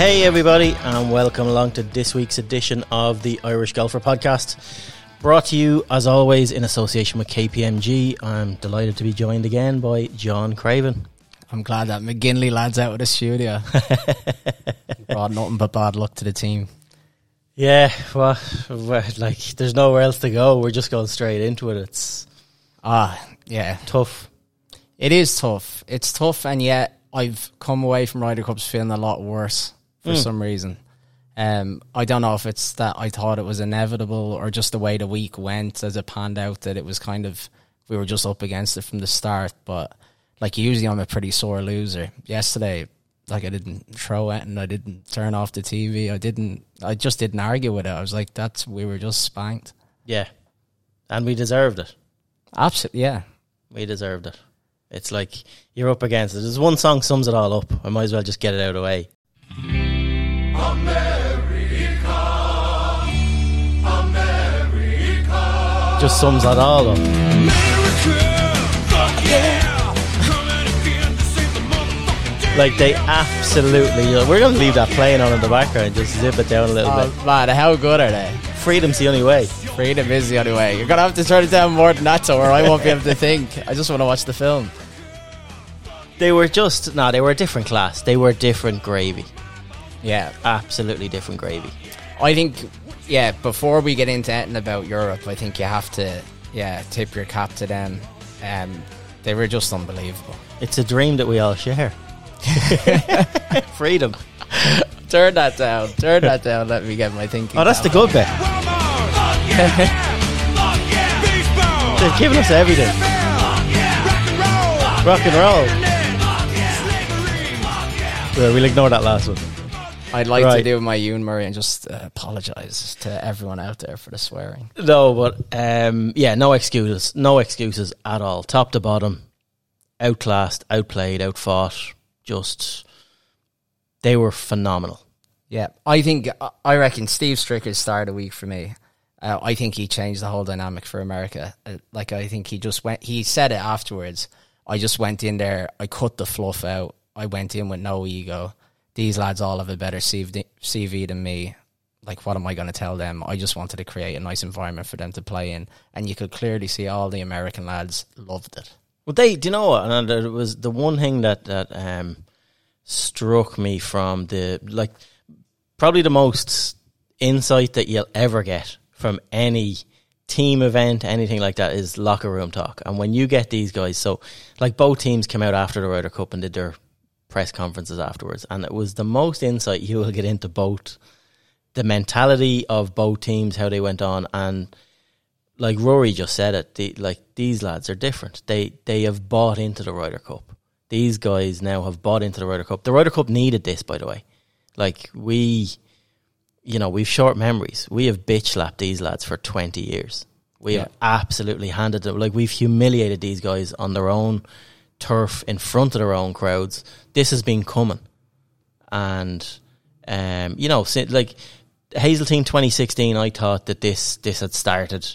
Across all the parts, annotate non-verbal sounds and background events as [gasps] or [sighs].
Hey, everybody, and welcome along to this week's edition of the Irish Golfer Podcast. Brought to you, as always, in association with KPMG. I'm delighted to be joined again by John Craven. I'm glad that McGinley lad's out of the studio. [laughs] Brought nothing but bad luck to the team. Yeah, well, like, there's nowhere else to go. We're just going straight into it. It's Ah, yeah. tough. It is tough. It's tough, and yet I've come away from Ryder Cups feeling a lot worse for some reason. Um, I don't know if it's that I thought it was inevitable or just the way the week went as it panned out that it was kind of we were just up against it from the start. But like usually, I'm a pretty sore loser. Yesterday, like I didn't throw it and I didn't turn off the TV. I didn't. I just didn't argue with it. I was like, "That's we were just spanked." Yeah. And we deserved it. Absolutely, yeah. We deserved it. It's like you're up against it. There's one song sums it all up. I might as well just get it out of the way. Just sums that all up. Like they absolutely. We're going to leave that playing on in the background. Just zip it down a little Oh, bit. man, how good are they? Freedom's the only way. Freedom is the only way. You're gonna have to turn it down more than that, or I won't be able to think. I just want to watch the film. They were just no. They were a different class. They were different gravy. Yeah, Absolutely different gravy. I think. Yeah, before we get into anything about Europe, I think you have to, yeah, tip your cap to them. Um, they were just unbelievable. It's a dream that we all share. [laughs] Freedom. Turn that down. Turn that down. Let me get my thinking. Oh, that's the good bit. They've given us everything. Rock and roll. Well, we'll ignore that last one. I'd like to Right. do my Ewen Murray and just uh, apologize to everyone out there for the swearing. No, but um, yeah, no excuses. No excuses at all. Top to bottom, outclassed, outplayed, outfought. Just they were phenomenal. Yeah, I think I reckon Steve Stricker's star of the week for me. Uh, I think he changed the whole dynamic for America. Uh, like I think he just went. He said it afterwards. I just went in there. I cut the fluff out. I went in with no ego. These lads all have a better CV, than me. Like, what am I going to tell them? I just wanted to create a nice environment for them to play in, and you could clearly see all the American lads loved it. Well, they, do you know what? And it was the one thing that that um, struck me from the like probably the most insight that you'll ever get from any team event, anything like that, is locker room talk. And when you get these guys, so like both teams came out after the Ryder Cup and did their press conferences afterwards, and it was the most insight you will get into both the mentality of both teams, how they went on, and like Rory just said it, the, like these lads are different. They they have bought into the Ryder Cup. These guys now have bought into the Ryder Cup. The Ryder Cup needed this, by the way. Like we, you know, we've short memories. We have bitch slapped these lads for twenty years. We have absolutely handed them like we've humiliated these guys on their own turf in front of their own crowds. This has been coming, and um, you know, like Hazeltine 2016, I thought that this this had started,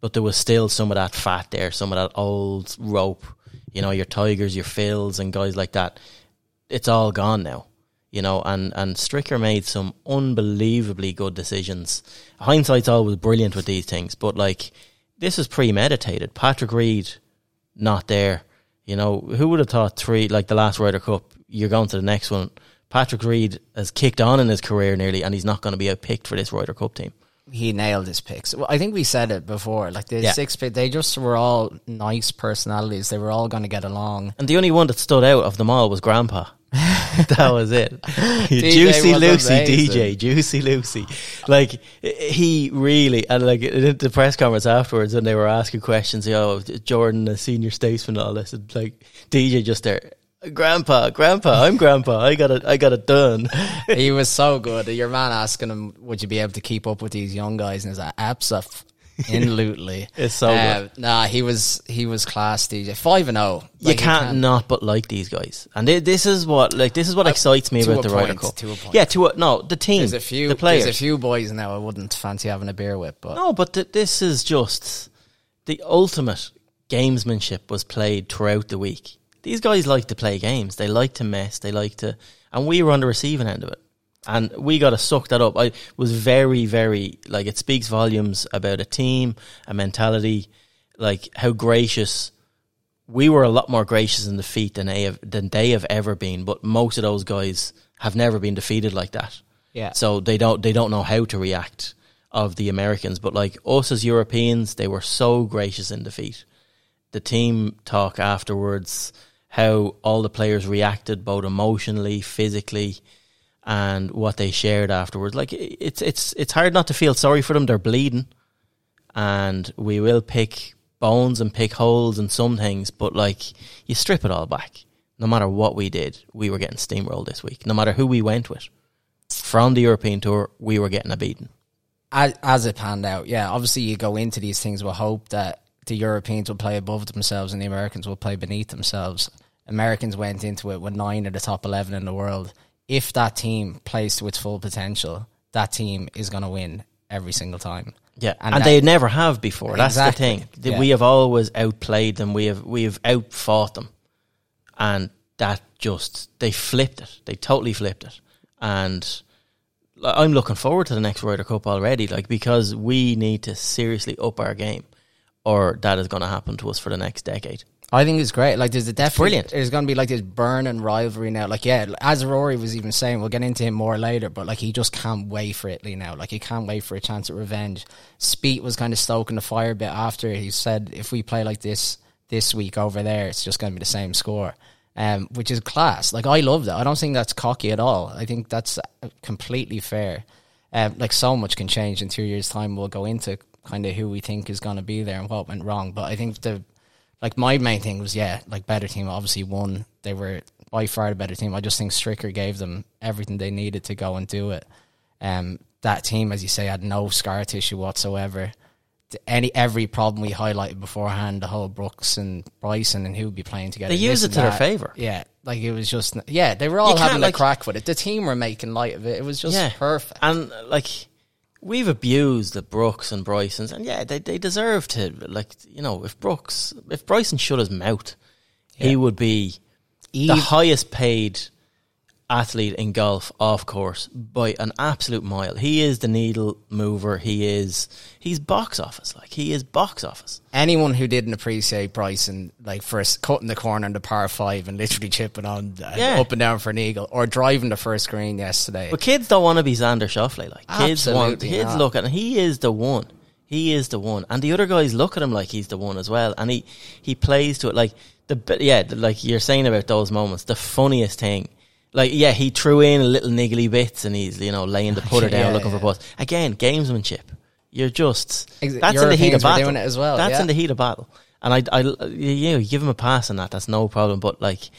but there was still some of that fat there, some of that old rope. You know, your Tigers, your Phils, and guys like that. It's all gone now. You know, and and Stricker made some unbelievably good decisions. Hindsight's always brilliant with these things, but like this is premeditated. Patrick Reed, not there. You know, who would have thought three like the last Ryder Cup? You're going to the next one. Patrick Reed has kicked on in his career nearly, and he's not going to be a outpicked for this Ryder Cup team. he nailed his picks. Well, I think we said it before. Like the Yeah. six pick, they just were all nice personalities. They were all going to get along. And the only one that stood out of them all was Grandpa. [laughs] that was it. [laughs] Juicy was Lucy, amazing. DJ, Juicy Lucy. Like he really, and like the press conference afterwards, when they were asking questions, you know, Jordan, a senior statesman, and all this, and like DJ just there. Grandpa, Grandpa, I'm Grandpa. I got it. I got it done. he was so good. Your man asking him, "Would you be able to keep up with these young guys?" And he's like, "Absolutely." [laughs] It's so um, good. Nah, he was he was class DJ. Five and oh. zero. you can't not but like these guys, and they, this is what like this is what uh, excites me about the Ryder point, Cup. to a point. Yeah, to a, no the team, There's a few. the players. There's a few boys now. I wouldn't fancy having a beer with, but No, but th- this is just the ultimate gamesmanship was played throughout the week. These guys like to play games. They like to mess. They like to, and we were on the receiving end of it. And we got to suck that up. I was very, very like it speaks volumes about a team, a mentality, like how gracious. We were a lot more gracious in defeat than they have than they have ever been, but most of those guys have never been defeated like that. Yeah. So they don't they don't know how to react of the Americans. But like us as Europeans, they were so gracious in defeat. The team talk afterwards, how all the players reacted both emotionally, physically, and what they shared afterwards. Like it's it's it's hard not to feel sorry for them. They're bleeding, and we will pick bones and pick holes and some things. But like you strip it all back, no matter what we did, we were getting steamrolled this week. No matter who we went with from the European tour, we were getting a beating. As, as it panned out, yeah. Obviously, you go into these things with hope that the Europeans will play above themselves and the Americans will play beneath themselves. Americans went into it with nine of the top 11 in the world. If that team plays to its full potential, that team is going to win every single time. Yeah, And and, that- they never have before. That's the thing. Yeah. We have always outplayed them. We have we have outfought them, and that just they flipped it. They totally flipped it, and I'm looking forward to the next Ryder Cup already. Like because we need to seriously up our game, or that is going to happen to us for the next decade. I think it's great. Like, there's a definitely brilliant. There's going to be like this burning rivalry now. Like, yeah, as Rory was even saying, we'll get into him more later. But like, he just can't wait for Italy now. Like, he can't wait for a chance at revenge. Speed was kind of stoking the fire a bit after he said, if we play like this this week over there, it's just going to be the same score. Um, which is class. Like, I love that. I don't think that's cocky at all. I think that's uh, completely fair. Um, like, so much can change in two years' time. We'll go into kind of who we think is going to be there and what went wrong. But I think the like my main thing was yeah, like better team obviously won. They were by far the better team. I just think Stricker gave them everything they needed to go and do it. Um, that team, as you say, had no scar tissue whatsoever. Any every problem we highlighted beforehand, the whole Brooks and Bryson and who would be playing together. They used it to their favour. Yeah, like it was just yeah, they were all having like- a crack with it. The team were making light of it. It was just yeah, perfect. And like we've abused the Brooks and Brysons, and yeah, they they deserve to. Like you know, if Brooks, if Bryson shut his mouth, he would be the highest paid athlete in golf off course by an absolute mile. He is the needle mover. He is he's box office. Like he is box office. anyone who didn't appreciate Bryson, like first cutting the corner on the par five and literally chipping on uh, Yeah. up and down for an eagle, or driving the first green yesterday. But kids don't want to be Xander Schauffele. Like kids want kids not. look at him. He is the one. He is the one, and the other guys look at him like he's the one as well. And he he plays to it like the yeah, the- like you're saying about those moments. The funniest thing, like yeah, he threw in a little niggly bits, and he's you know laying the putter [laughs] down Yeah, looking for yeah. putts. Again, gamesmanship. You're just that's in the heat of battle. doing it as well, That's in the heat of battle, and I I you know, give him a pass on that. That's no problem. But like.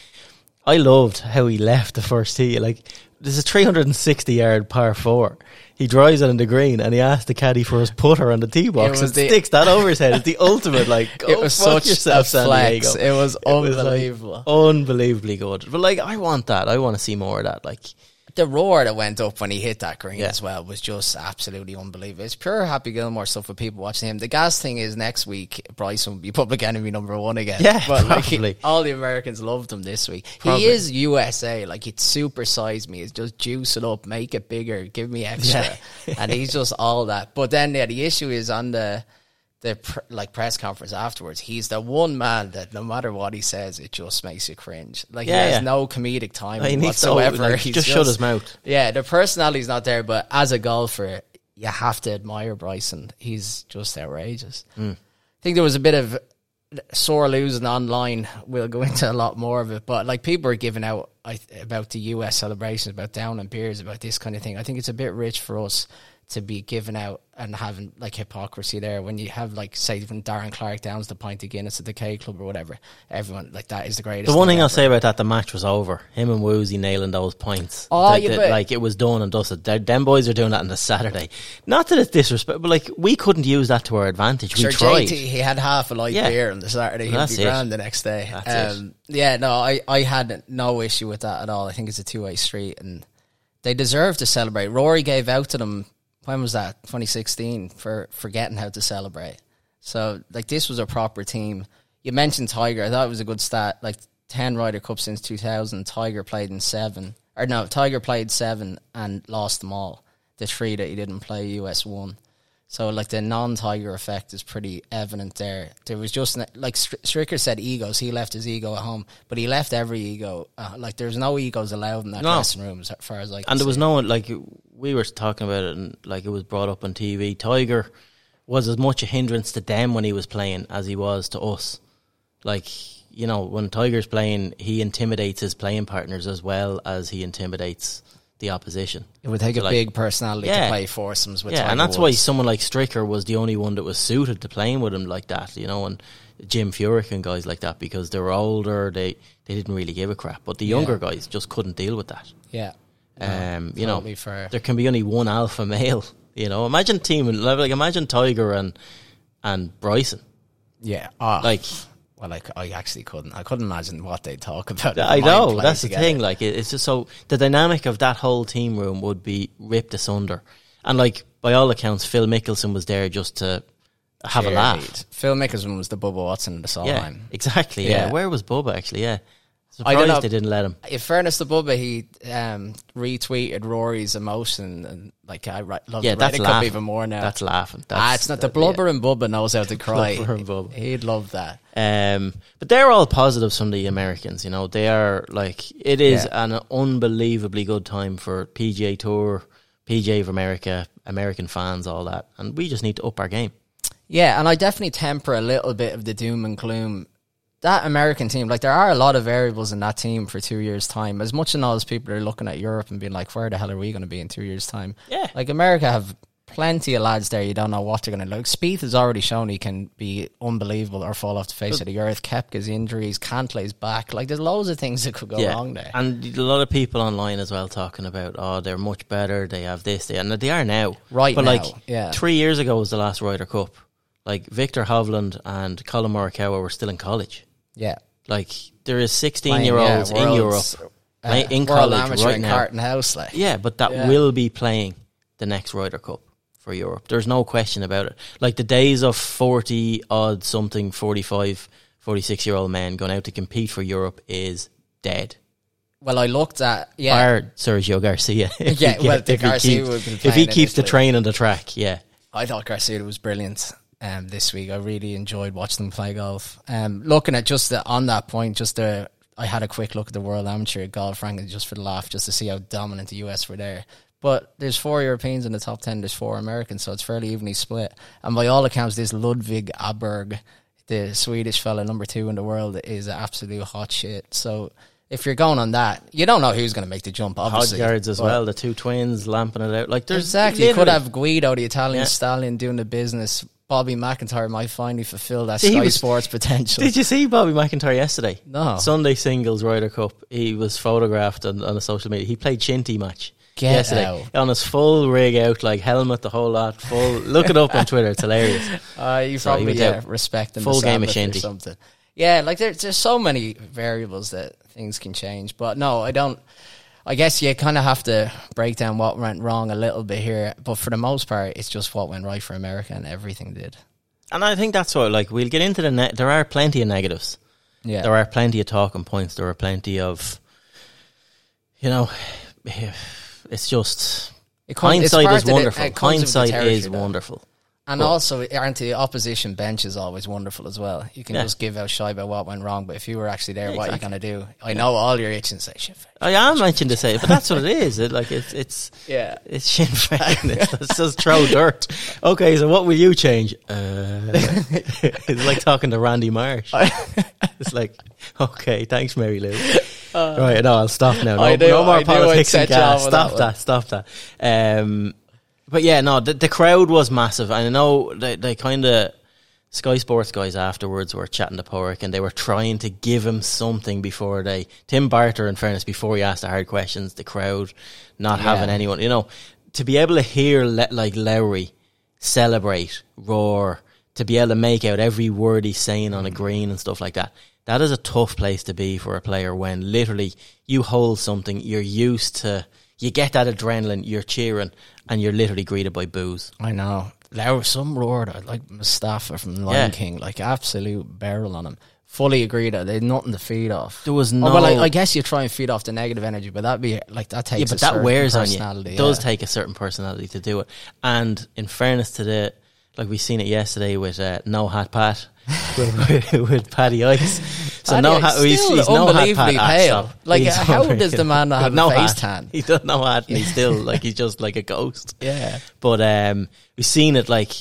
I loved how he [laughs] left the first tee. Like, there's a 360 yard par four. He drives it on the green and he asks the caddy for his putter on the tee box It and the- sticks that over his head. It's the [laughs] ultimate, like, go it was fuck such yourself, a San flex. Diego. It was was, like, unbelievable. unbelievably good. But like, I want that. I want to see more of that. Like, the roar that went up when he hit that green Yeah. as well was just absolutely unbelievable. It's pure Happy Gilmore stuff for people watching him. The gas thing is next week Bryson will be [laughs] public enemy number one again. Yeah, but like, all the Americans loved him this week. Probably. He is USA. Like he'd supersize me. It's just juice it up, make it bigger, give me extra, [laughs] and he's just all that. But then yeah, the issue is on the the pr- like press conference afterwards. He's the one man that no matter what he says, it just makes you cringe. Like Yeah, he has yeah. no comedic timing he needs to, whatsoever. like, [laughs] He's just shut his mouth. yeah, the personality's not there, but as a golfer, you have to admire Bryson. He's just outrageous. Hmm. I think there was a bit of sore losing online. We'll go into a lot more of it, but like people are giving out I, about the US celebrations, about down and beers, about this kind of thing. I think it's a bit rich for us to be given out and having like hypocrisy there when you have like say when Darren Clarke downs the pint of Guinness at the K Club or whatever. Everyone like that is the greatest. The one thing I'll say about that, the match was over. Him and Woozy nailing those points. Oh, That- yeah, like it was done and dusted. Them- Them boys are doing that on the Saturday. Not that it's disrespect, but like we couldn't use that to our advantage. We Sure, tried. JT, he had half a light Yeah. beer on the Saturday. He'd That's be it. grand the next day. That's um, Yeah, no, I, I had no issue with that at all. I think it's a two way street, and they deserve to celebrate. Rory gave out to them. When was that? 2016 for forgetting how to celebrate. So like this was a proper team. You mentioned Tiger. I thought it was a good stat. Like ten Ryder Cups since 2000. Tiger played in seven or no, Tiger played seven and lost them all. The three that he didn't play, US won. So like the non-Tiger effect is pretty evident there. There was just like Stricker said, egos. He left his ego at home, but he left every ego. Uh, like there's no egos allowed in that no. dressing room as far as like. And there was no one like we were talking about it, and like it was brought up on TV. Tiger was as much a hindrance to them when he was playing as he was to us. Like you know, when Tiger's playing, he intimidates his playing partners as well as he intimidates the opposition. It would take so a like, big personality yeah, to play foursomes with. Yeah, Tiger and that's Woods. why someone like Stricker was the only one that was suited to playing with him like that. You know, and Jim Furyk and guys like that because they were older, they they didn't really give a crap. But the younger yeah. guys just couldn't deal with that. Yeah. Um, you know, fair. there can be only one alpha male. You know, imagine team like imagine Tiger and and Bryson. Yeah, oh. like well, I, I actually couldn't. I couldn't imagine what they'd talk [laughs] about. I know that's together. the thing. Like it's just so the dynamic of that whole team room would be ripped asunder, and like by all accounts, Phil Mickelson was there just to have a laugh. Phil Mickelson was the Bubba Watson of the Solheim. Yeah, exactly. Yeah. yeah. where was Bubba actually? Yeah, Surprised they didn't let him. In fairness to Bubba, he um, retweeted Rory's emotion and like I right, love yeah, that's laughing. even more now. That's laughing. That's, ah, it's not the blubber yeah. and Bubba knows how to [laughs] cry. He'd love that. Um, but they're all positives from the Americans. You know, they are like it is yeah. an unbelievably good time for PGA Tour, PGA of America, American fans, all that, and we just need to up our game. Yeah, and I definitely temper a little bit of the doom and gloom that American team, like there are a lot of variables in that team for two years' time. As much as those people are looking at Europe and being like, "Where the hell are we going to be in two years' time?" Yeah, like America have plenty of lads there. You don't know what they're going to look. Spieth has already shown he can be unbelievable or fall off the face but, of the earth. Koepka's injuries, Cantlay's back. Like there's loads of things that could go yeah. wrong there. And a lot of people online as well talking about, oh, they're much better. They have this, they and they are now. Right, but now, like yeah. three years ago was the last Ryder Cup. Like Viktor Hovland and Collin Morikawa were still in college. Yeah. Like there is sixteen year olds in Europe uh, in college right now. House, like. Yeah, but that yeah. will be playing the next Ryder Cup for Europe. There's no question about it. Like the days of forty odd something, 45, 46 year old men going out to compete for Europe is dead. Well, I looked at yeah, or Sergio Garcia. yeah, well, if Garcia he keeps, if he keeps the train on the track, yeah. I thought Garcia was brilliant um, this week. I really enjoyed watching them play golf. Um, looking at just the, on that point, just the I had a quick look at the World Amateur Golf ranking just for the laugh, just to see how dominant the US were there. But there's four Europeans in the top ten. There's four Americans, so it's fairly evenly split. And by all accounts, this Ludvig Aberg, the Swedish fella number two in the world, is an absolute hot shit. So if you're going on that, you don't know who's going to make the jump. Obviously, Højgaard's as well. The two twins lamping it out. Like there's exactly. You could have Guido, the Italian yeah. stallion, doing the business. Bobby MacIntyre might finally fulfill that Sky was, Sports potential. Did you see Bobby MacIntyre yesterday? No. Sunday singles Ryder Cup. He was photographed on, on a social media. He played Shinty match. Get yesterday out. on his full rig out, like helmet, the whole lot. Full. look it up on [laughs] Twitter; it's hilarious. Uh, you so probably yeah, respect him full game of Shinty. something. Yeah, like there's there's so many variables that things can change. But no, I don't. I guess you kind of have to break down what went wrong a little bit here, but for the most part, it's just what went right for America, and everything did. And I think that's what, like, we'll get into the net. There are plenty of negatives. Yeah. There are plenty of talking points. There are plenty of, you know, [sighs] it's just. It comes, hindsight is wonderful. It, it hindsight is though. wonderful. And but, also, aren't the opposition bench is always wonderful as well. You can yeah. just give out shy about what went wrong, but if you were actually there, yeah, what exactly. are you going to do? I know all your itching say shit. I am itching to say but that's what it is. It, like it's it's yeah, it's Sinn Féin. it's, it's just throw dirt. Okay, so what will you change? Uh, [laughs] it's like talking to Randy Marsh. it's like okay, thanks, Mary Lou. Uh, right, no, I'll stop now. No, no more I politics and gas. Stop that, that stop that. Um, but yeah, no, the, the crowd was massive. I know they, they kind of Sky Sports guys afterwards were chatting to Pádraig and they were trying to give him something before they Tim Barter, in fairness, before he asked the hard questions, the crowd not yeah. having anyone, you know, to be able to hear le- like Lowry celebrate, roar, to be able to make out every word he's saying on a mm. green and stuff like that. That is a tough place to be for a player when literally you hold something, you're used to you get that adrenaline, you're cheering, and you're literally greeted by boos. I know. There was some roared like Mustafa from Lion yeah. King, like absolute barrel on him. fully agree that they had nothing to feed off. There was Oh, no. well, I, I guess you try and feed off the negative energy, but that'd be like that takes yeah, a but that certain wears on you. personality, It does yeah. take a certain personality to do it. And in fairness to the, like we seen it yesterday with uh, No Hat Pat, with, [laughs] with, with Patty Ice. So no hat, he's, still he's no unbelievably pale. Like, He's how does the man not have a no face hat. tan? [laughs] He does no hat, and he's still like he's just like a ghost. [laughs] Yeah. But um, we've seen it like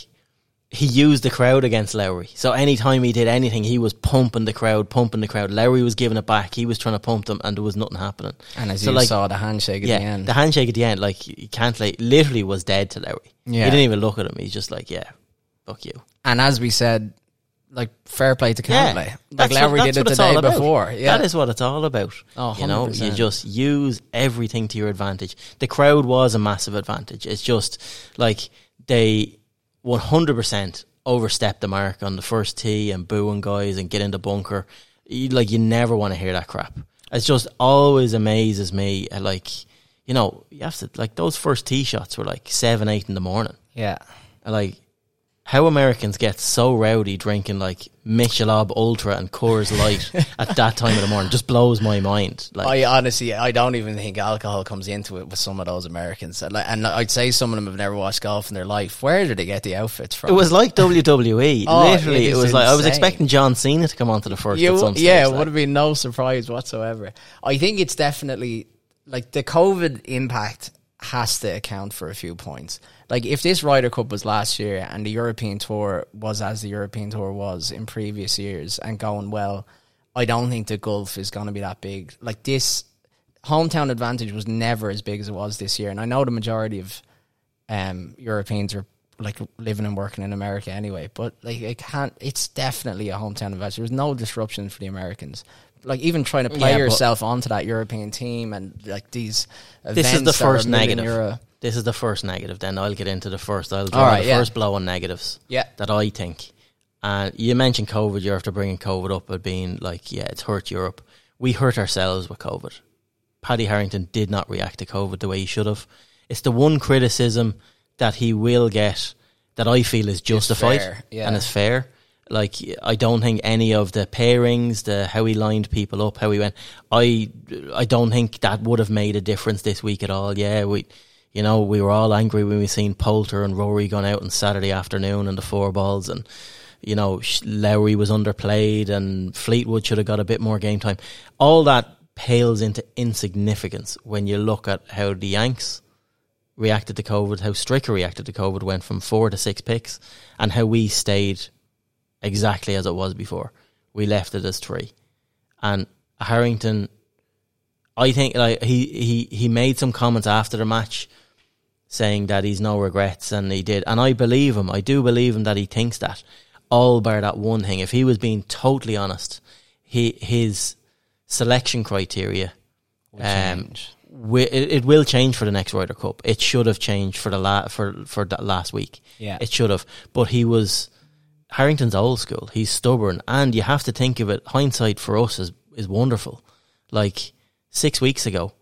he used the crowd against Lowry. So anytime he did anything, he was pumping the crowd, pumping the crowd. Lowry was giving it back. He was trying to pump them, and there was nothing happening. And as So, you like, saw, the handshake at yeah, the end. the handshake at the end, like you can't like literally was dead to Lowry. Yeah. He didn't even look at him. He's just like, yeah, fuck you. and as we said, like fair play to Yeah, Cantlay. Like That's what- Lowry did it the day before. Yeah. That is what it's all about. Oh, you know, you just use everything to your advantage. The crowd was a massive advantage. It's just like they 100% overstepped the mark on the first tee and booing guys and get in the bunker. You, like, you never want to hear that crap. It's just always amazes me. uh, Like, you know, you have to, like, those first tee shots were like 7, 8 in the morning. yeah. Like, how Americans get so rowdy drinking like Michelob Ultra and Coors Light [laughs] at that time of the morning just blows my mind. Like, I honestly, I don't even think alcohol comes into it with some of those Americans. And, like, and I'd say some of them have never watched golf in their life. Where do they get the outfits from? it was like WWE. [laughs] Oh, Literally, it it, was like I was expecting John Cena to come onto the first. You- at some stage, yeah, it like. would have been no surprise whatsoever. I think it's definitely like the COVID impact has to account for a few points. Like if this Ryder Cup was last year and the European Tour was as the European Tour was in previous years and going well, I don't think the Gulf is going to be that big. Like this hometown advantage was never as big as it was this year, and I know the majority of um, Europeans are like living and working in America anyway. But like, it can't. It's definitely a hometown advantage. There's no disruption for the Americans. Like even trying to play Yeah, yourself onto that European team and like these. This is the first negative. euro- This is the first negative. Then I'll get into the first. I'll draw right, the yeah. first blow on negatives. Yeah. that I think. And you mentioned COVID. You're after bringing COVID up, but being like, yeah, it's hurt Europe. We hurt ourselves with COVID. Paddy Harrington did not react to COVID the way he should have. It's the one criticism that he will get that I feel is justified yeah. and is fair. Like I don't think any of the pairings, the how he lined people up, how he went, I I don't think that would have made a difference this week at all. Yeah, we you know, we were all angry when we seen Poulter and Rory gone out on Saturday afternoon and the four balls and you know, Lowry was underplayed and Fleetwood should have got a bit more game time. All that pales into insignificance when you look at how the Yanks reacted to COVID, how Stricker reacted to COVID, went from four to six picks, and how we stayed exactly as it was before. We left it as three. And Harrington, I think like he, he, he made some comments after the match saying that he's no regrets and he did. And I believe him. I do believe him that he thinks that. All bar that one thing. If he was being totally honest, he his selection criteria um, wi- it, it will change for the next Ryder Cup. It should have changed for the la- for for that last week. Yeah. it should have. But he was Harrington's old school. He's stubborn, and you have to think of it. Hindsight for us is is wonderful. Like six weeks ago,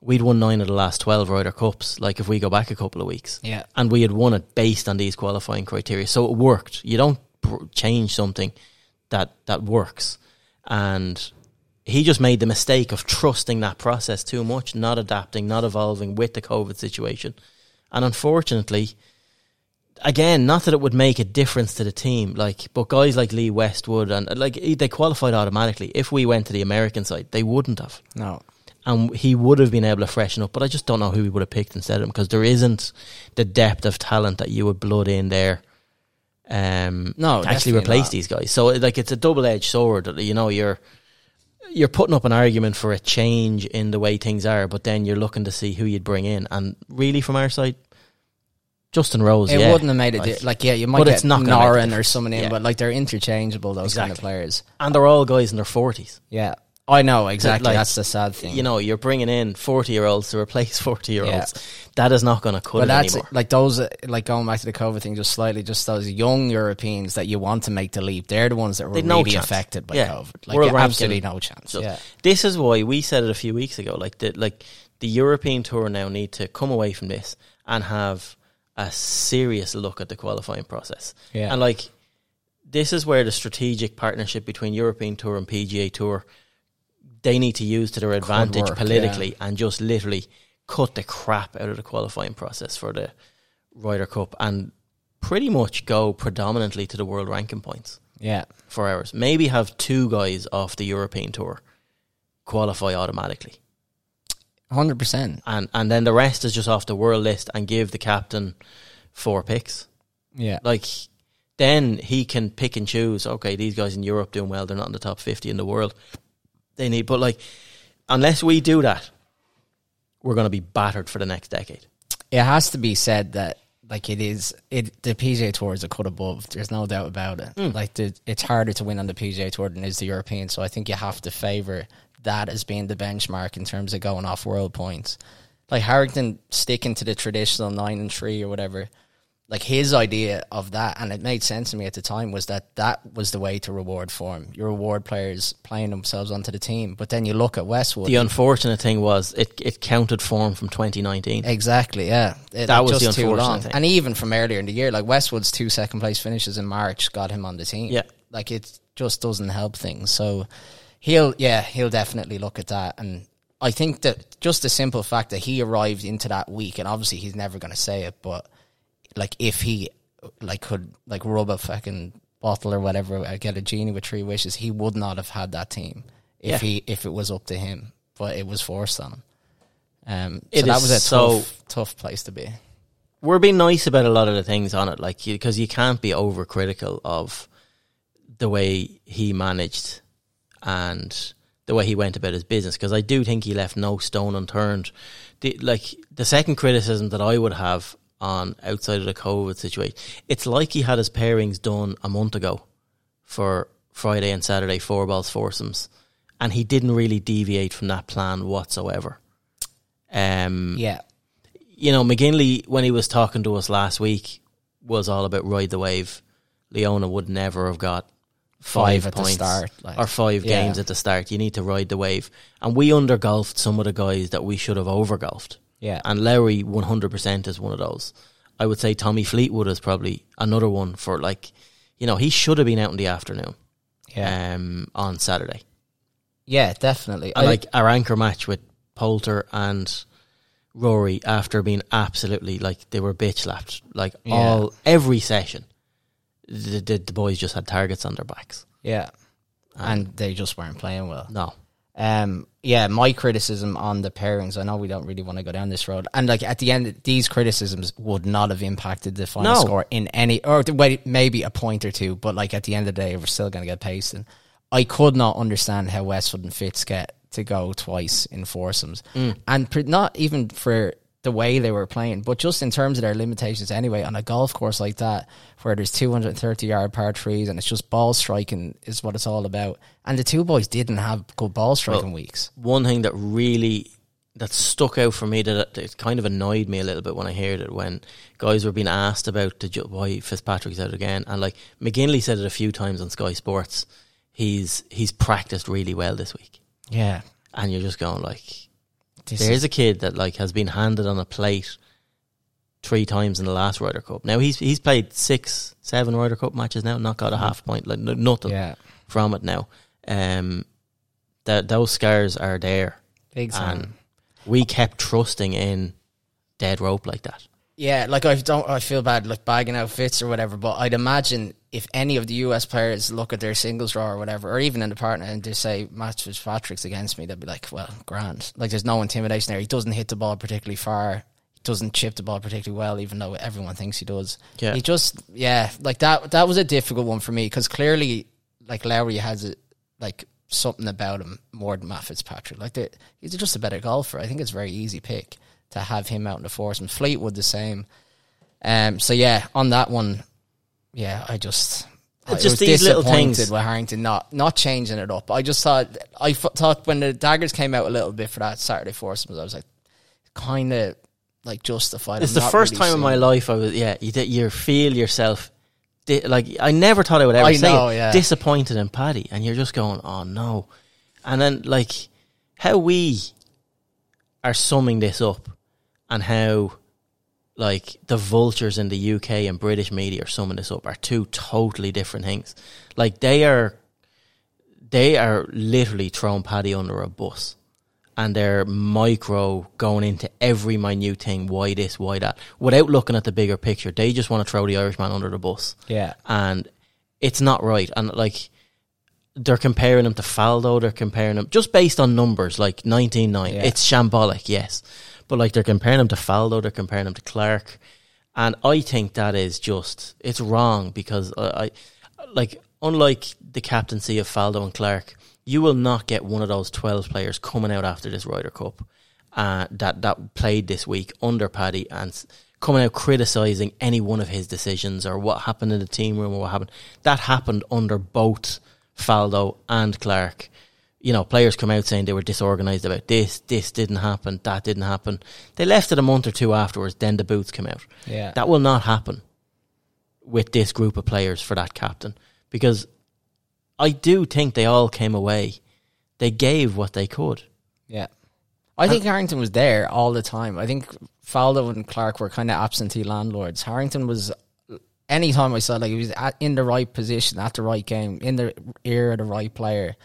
we'd won nine of the last twelve Ryder Cups. Like if we go back a couple of weeks, Yeah. and we had won it based on these qualifying criteria. So it worked. You don't pr- change something that that works, and he just made the mistake of trusting that process too much, not adapting, not evolving with the COVID situation, and unfortunately. Again, not that it would make a difference to the team, like, but guys like Lee Westwood and like they qualified automatically. If we went to the American side, they wouldn't have No. and he would have been able to freshen up. But I just don't know who he would have picked instead of him because there isn't the depth of talent that you would blood in there. Um, No, to actually replace not. these guys. So like it's a double edged sword. You know, you're you're putting up an argument for a change in the way things are, but then you're looking to see who you'd bring in. And really, from our side, Justin Rose. It yeah, wouldn't have made it. like- Di- like, yeah, you might But get it's not gonna make a Norén or someone in, Yeah. but like they're interchangeable. Those kind of players. and they're all guys in their forties. Yeah, I know exactly. like, That's the sad thing. You know, you're bringing in forty year olds to replace [laughs] forty year olds. That is not going to cut But it that's anymore. like those, like going back to the COVID thing, just slightly, just those young Europeans that you want to make the leap. They're the ones that were They'd really affected by Yeah. COVID. Like ranking. absolutely no chance. So yeah, this is why we said it a few weeks ago. Like the like the European tour now need to come away from this and have a serious look at the qualifying process. Yeah. And like this is where the strategic partnership between European Tour and PGA Tour they need to use to their advantage work, politically and just literally cut the crap out of the qualifying process for the Ryder Cup and pretty much go predominantly to the world ranking points Yeah. for ours. Maybe have two guys off the European Tour qualify automatically. Hundred percent. And and then the rest is just off the world list and give the captain four picks. Yeah. Like then he can pick and choose. Okay, these guys in Europe doing well. They're not in the top fifty in the world. They need, but like, unless we do that, we're going to be battered for the next decade. It has to be said that like it is it the PGA Tour is a cut above. There's no doubt about it. Mm. Like the, it's harder to win on the PGA Tour than is the European. So I think you have to favor that as being the benchmark in terms of going off world points. Like Harrington sticking to the traditional nine and three or whatever. Like his idea of that, and it made sense to me at the time, was that that was the way to reward form. You reward players playing themselves onto the team. But then you look at Westwood. The unfortunate thing was it it counted form from 2019. Exactly, yeah. It- That was just the too unfortunate long. thing. And even from earlier in the year, like Westwood's two second place finishes in March got him on the team. Yeah. Like it just doesn't help things. So he'll yeah, he'll definitely look at that and I think that just the simple fact that he arrived into that week and obviously he's never gonna say it, but like if he like could like rub a fucking bottle or whatever, uh, get a genie with three wishes, he would not have had that team if Yeah. he if it was up to him. But it was forced on him. Um, so It that was a so- tough, tough place to be. we're being nice about a lot of the things on it, like because you, can't be overcritical of the way he managed and the way he went about his business. Because I do think he left no stone unturned. The, like the second criticism that I would have on outside of the COVID situation, it's like he had his pairings done a month ago for Friday and Saturday four balls foursomes, and he didn't really deviate from that plan whatsoever. Um, Yeah, you know, McGinley, when he was talking to us last week, was all about ride the wave. Leona would never have got five, Five at the points start, like- or five Yeah. games at the start. You need to ride the wave. And we undergolfed some of the guys that we should have overgolfed. yeah, And Lowry, 100% is one of those. I would say Tommy Fleetwood is probably another one for like, you know, he should have been out in the afternoon yeah, um, on Saturday. yeah, definitely. I- like our anchor match with Poulter and Rory after being absolutely like they were bitch slapped like Yeah. all every session. The, the, the boys just had targets on their backs. yeah, and they just weren't playing well. No, Um, yeah, my criticism on the pairings. I know we don't really want to go down this road, and like at the end, these criticisms would not have impacted the final No. score in any, or wait, maybe a point or two. But like at the end of the day, we're still going to get pasted. I could not understand how Westwood and Fitz get to go twice in foursomes, and pre- not even for the way they were playing, but just in terms of their limitations anyway. On a golf course like that, where there's 230 yard par threes and it's just ball striking is what it's all about. And the two boys didn't have good ball striking weeks. one thing that really that stuck out for me that that it kind of annoyed me a little bit when I heard it when guys were being asked about the, why Fitzpatrick's out again and like McGinley said it a few times on Sky Sports. He's he's practiced really well this week, Yeah, and you're just going like, this There's is, a kid that like has been handed on a plate three times in the last Ryder Cup. Now he's he's played six, seven Ryder Cup matches now, not got a half point, like nothing yeah, from it now. Um, that those scars are there, big time. and we kept trusting in dead rope like that. Yeah, like I don't, I feel bad like bagging out Fitz or whatever. But I'd imagine if any of the US players look at their singles draw or whatever, or even in the partner, and they say match Matt Fitzpatrick's against me, they'd be like, "Well, grand." Like there's no intimidation there. He doesn't hit the ball particularly far. He doesn't chip the ball particularly well, even though everyone thinks he does. Yeah. He just, yeah, like that. That was a difficult one for me because clearly, like Lowry has a, like something about him more than Matt Fitzpatrick. Like he's just a better golfer. I think it's a very easy pick to have him out in the force, and Fleetwood the same. Um, so yeah, on that one, yeah, I just. It's just these little things. with Harrington not not changing it up. I just thought I f- thought when the daggers came out a little bit for that Saturday foursomes, I was like, kind of like justified. It's I'm the first really time in my life I was yeah. You did- you feel yourself di- like I never thought I would ever I say know, it, yeah. disappointed in Paddy, and you're just going oh no, and then like how we are summing this up, and how like the vultures in the UK and British media are summing this up are two totally different things. Like they are, they are literally throwing Paddy under a bus, and they're micro going into every minute thing. Why this? Why that? Without looking at the bigger picture, they just want to throw the Irishman under the bus. Yeah. and it's not right. And like they're comparing him to Faldo, they're comparing him just based on numbers, like nineteen nine. Yeah. It's shambolic, yes, but like they're comparing him to Faldo, they're comparing him to Clarke, and I think that is just it's wrong because I, I like unlike the captaincy of Faldo and Clarke, you will not get one of those twelve players coming out after this Ryder Cup uh, that that played this week under Paddy and coming out criticising any one of his decisions or what happened in the team room or what happened. That happened under both Faldo and Clarke. You know, players come out saying they were disorganised about this, this didn't happen, that didn't happen. They left it a month or two afterwards, then the boots come out. Yeah. That will not happen with this group of players for that captain because I do think they all came away. They gave what they could. Yeah. I think Harrington was there all the time. I think Faldo and Clarke were kind of absentee landlords. Harrington was, anytime I saw, like, he was at, in the right position, at the right game, in the ear of the right player.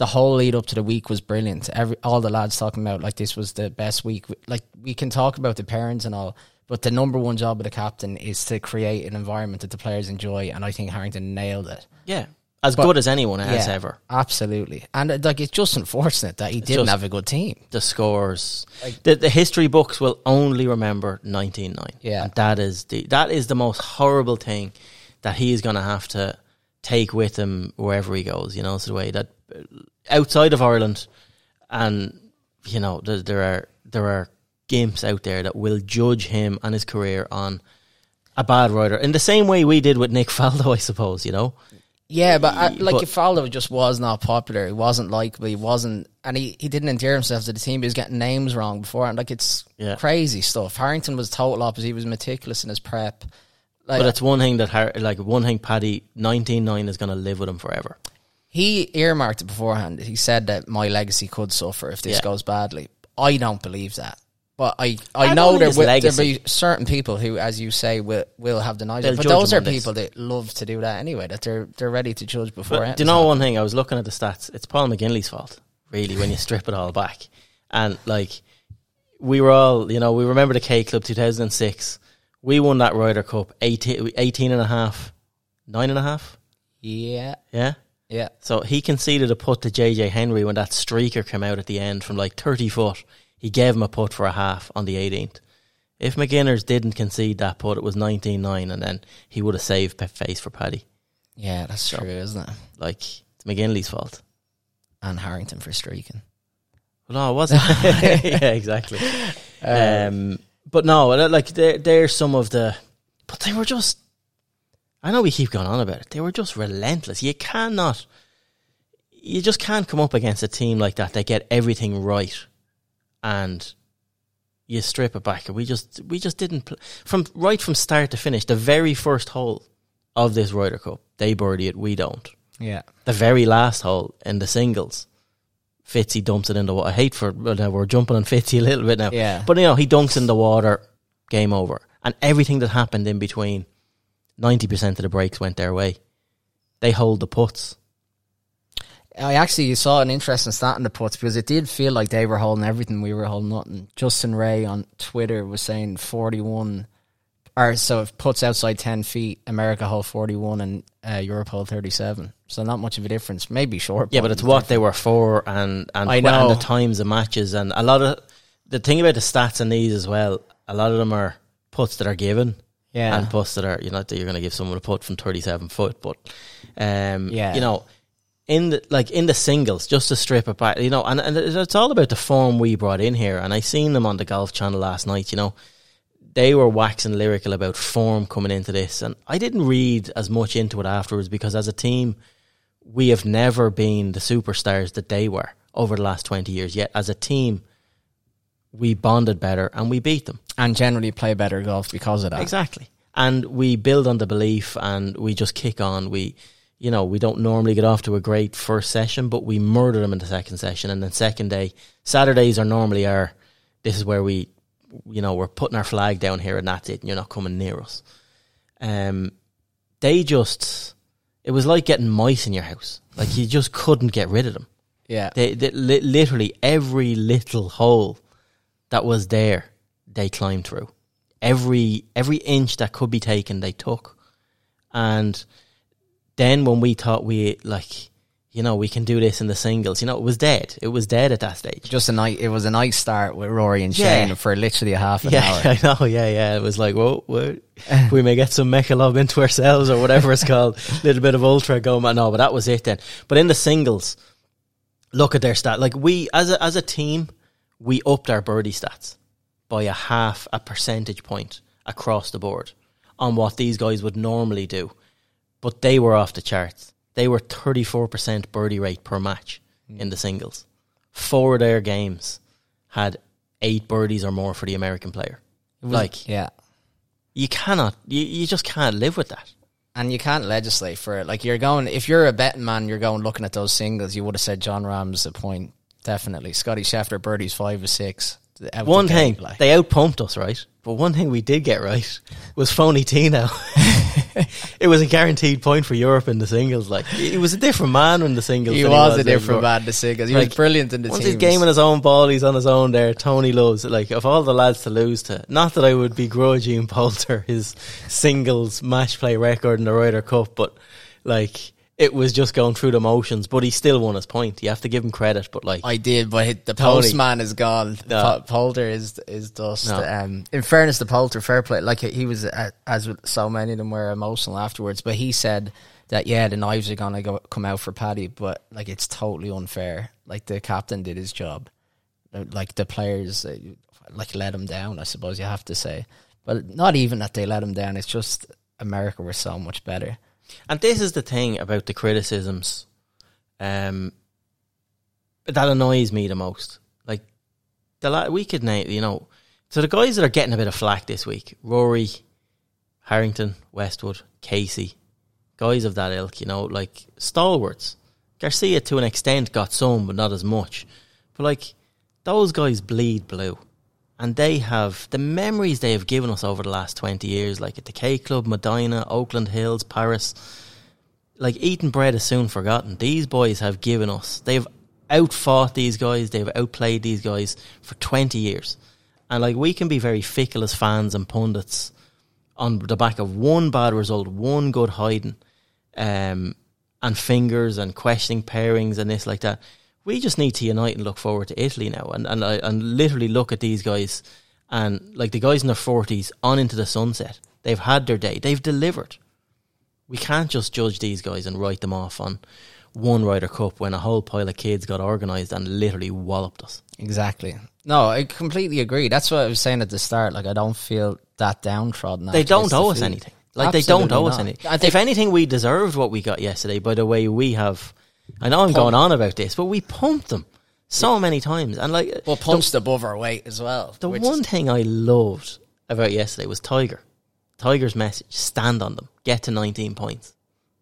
The whole lead up to the week was brilliant. Every all the lads talking about like this was the best week. Like we can talk about the parents and all, but the number one job of the captain is to create an environment that the players enjoy. And I think Harrington nailed it. Yeah. As But- good as anyone has Yeah, ever. absolutely. And uh, like it's just unfortunate that he didn't have a good team. the scores. Like- the, the history books will only remember 19-9. Yeah. And that is the that is the most horrible thing that he's going to have to take with him wherever he goes. You know, it's the way that outside of Ireland, and you know, there, there are there are games out there that will judge him and his career on a bad Ryder in the same way we did with Nick [laughs] Faldo, I suppose. You know, Yeah, but uh, like But- if Faldo just was not popular, he wasn't likable, he wasn't, and he, he didn't endear himself to the team. He was getting names wrong before, and like it's Yeah. crazy stuff. Harrington was total opposite. He was meticulous in his prep. Like but it's one thing that Har- like one thing Paddy 19-9 is going to live with him forever. He earmarked it beforehand. He said that my legacy could suffer if this Yeah. goes badly. I don't believe that. But I, I, I know don't there think will it's there'll be certain people who, as you say, will will have denied They'll it. But judge those are on this. people that love to do that anyway. That they're they're ready to judge before. But do you know one thing? I was looking at the stats. It's Paul McGinley's fault, really, when you [laughs] strip it all back. And like, we were all, you know, we remember the K Club 2006. We won that Ryder Cup 18, 18 and a half, nine and a half. Yeah, Yeah. Yeah. So he conceded a putt to JJ Henry when that streaker came out at the end from like 30 foot. He gave him a putt for a half on the 18th. If McGinners didn't concede that putt, it was 19 9, and then he would have saved face for Paddy. Yeah, that's true, isn't it? Like, it's McGinley's fault. And Harrington for streaking. Well, no, it wasn't. [laughs] [laughs] yeah, exactly. Um, but no, like they're, they're some of the. But they were just. I know we keep going on about it. They were just relentless. You cannot. You just can't come up against a team like that. They get everything right, and you strip it back. And we just we just didn't pl- from right from start to finish. The very first hole of this Ryder Cup, they birdie it. We don't Yeah. the very last hole in the singles, Fitzy dumps it in the water. I hate for now we're jumping on Fitzy a little bit now. Yeah. But you know, he dunks in the water, game over. And everything that happened in between, ninety percent of the breaks went their way. They hold the putts. I actually saw an interesting stat in the puts because it did feel like they were holding everything, we were holding nothing. Justin Ray on Twitter was saying 41, or so if puts outside 10 feet, America hold 41 and uh, Europe hold 37. So not much of a difference. Maybe short. Yeah, but it's what they were for and and, I and the times of matches and a lot of the thing about the stats in these as well. A lot of them are puts that are given. Yeah. and that are you know that you're going to give someone a putt from 37 foot but um Yeah. you know in the like in the singles just to strip it back you know and, and it's all about the form we brought in here and I seen them on the golf channel last night you know they were waxing lyrical about form coming into this and I didn't read as much into it afterwards because as a team we have never been the superstars that they were over the last 20 years yet as a team we bonded better and we beat them and generally play better golf because of that. Exactly. And we build on the belief and we just kick on. We, you know, we don't normally get off to a great first session, but we murder them in the second session. And then second day, Saturdays are normally our, this is where we you know, we're putting our flag down here and that's it, and you're not coming near us. Um, they just, it was like getting mice in your house. Like you just couldn't get rid of them. Yeah. They, they li- literally every little hole that was there, they climbed through. Every every inch that could be taken, they took. And then when we thought we like, you know, we can do this in the singles, you know, it was dead. It was dead at that stage. Just a night. It was a nice start with Rory and Yeah. Shane for literally a half an Yeah, hour. [laughs] I know. Yeah, yeah. It was like, whoa, whoa, we may get some Mechalov into ourselves or whatever it's called. A [laughs] little bit of ultra going. on. No, but that was it then. But in the singles, look at their stat. Like we, as a as a team, we upped our birdie stats by a half a percentage point across the board on what these guys would normally do. But they were off the charts. They were thirty four percent birdie rate per match in the singles. Four of their games had eight birdies or more for the American player. Like Yeah. you cannot, you, you just can't live with that. And you can't legislate for it. Like you're going, if you're a betting man, you're going looking at those singles. You would have said Jon Rahm's a point, definitely. Scottie Scheffler birdies five or six. One thing like. they outpumped us, right? But one thing we did get right was Tony Finau. [laughs] it was a guaranteed point for Europe in the singles. Like he was a different man in the singles. he than was a different man. The singles, he Like, was brilliant in the Once teams. he's gaming his own ball, he's on his own there. Tony loves it. Like of all the lads to lose to, not that I would begrudge Ian Poulter his singles match play record in the Ryder Cup, but like it was just going through the motions. But he still won his point. You have to give him credit. But like I did, but the Tony. postman is gone. No. Po- Poulter is is dust. No. Um, in fairness to Poulter, fair play. Like he was, uh, as with so many of them, were emotional afterwards. But he said that yeah, the knives are gonna go come out for Paddy, but like it's totally unfair. Like the captain did his job. Uh, Like the players, uh, like let him down. I suppose you have to say, but not even that they let him down. It's just America were so much better. And this is the thing about the criticisms um, that annoys me the most. Like, the la- we could name, you know, so the guys that are getting a bit of flack this week Rory, Harrington, Westwood, Casey, guys of that ilk, you know, like stalwarts. Garcia, to an extent, got some, but not as much. But, like, those guys bleed blue. And they have the memories they have given us over the last 20 years, like at the K Club, Medinah, Oakland Hills, Paris. Like eating bread is soon forgotten. These boys have given us, they've outfought these guys, they've outplayed these guys for 20 years. And like we can be very fickle as fans and pundits on the back of one bad result, one good hiding, um, and fingers and questioning pairings and this like that. We just need to unite and look forward to Italy now, and and I- and literally look at these guys, and like the guys in their forties on into the sunset. They've had their day. They've delivered. We can't just judge these guys and write them off on one Ryder Cup when a whole pile of kids got organised and literally walloped us. Exactly. No, I completely agree. That's what I was saying at the start. Like I don't feel that downtrodden. They don't owe us anything. Like they don't Absolutely owe us anything. If anything, we deserved what we got yesterday by the way we have. I know I'm going on about this, but we pumped them so many times, and like Well, punched above our weight as well. The one is- thing I loved about yesterday was Tiger. Tiger's message: stand on them, get to 19 points.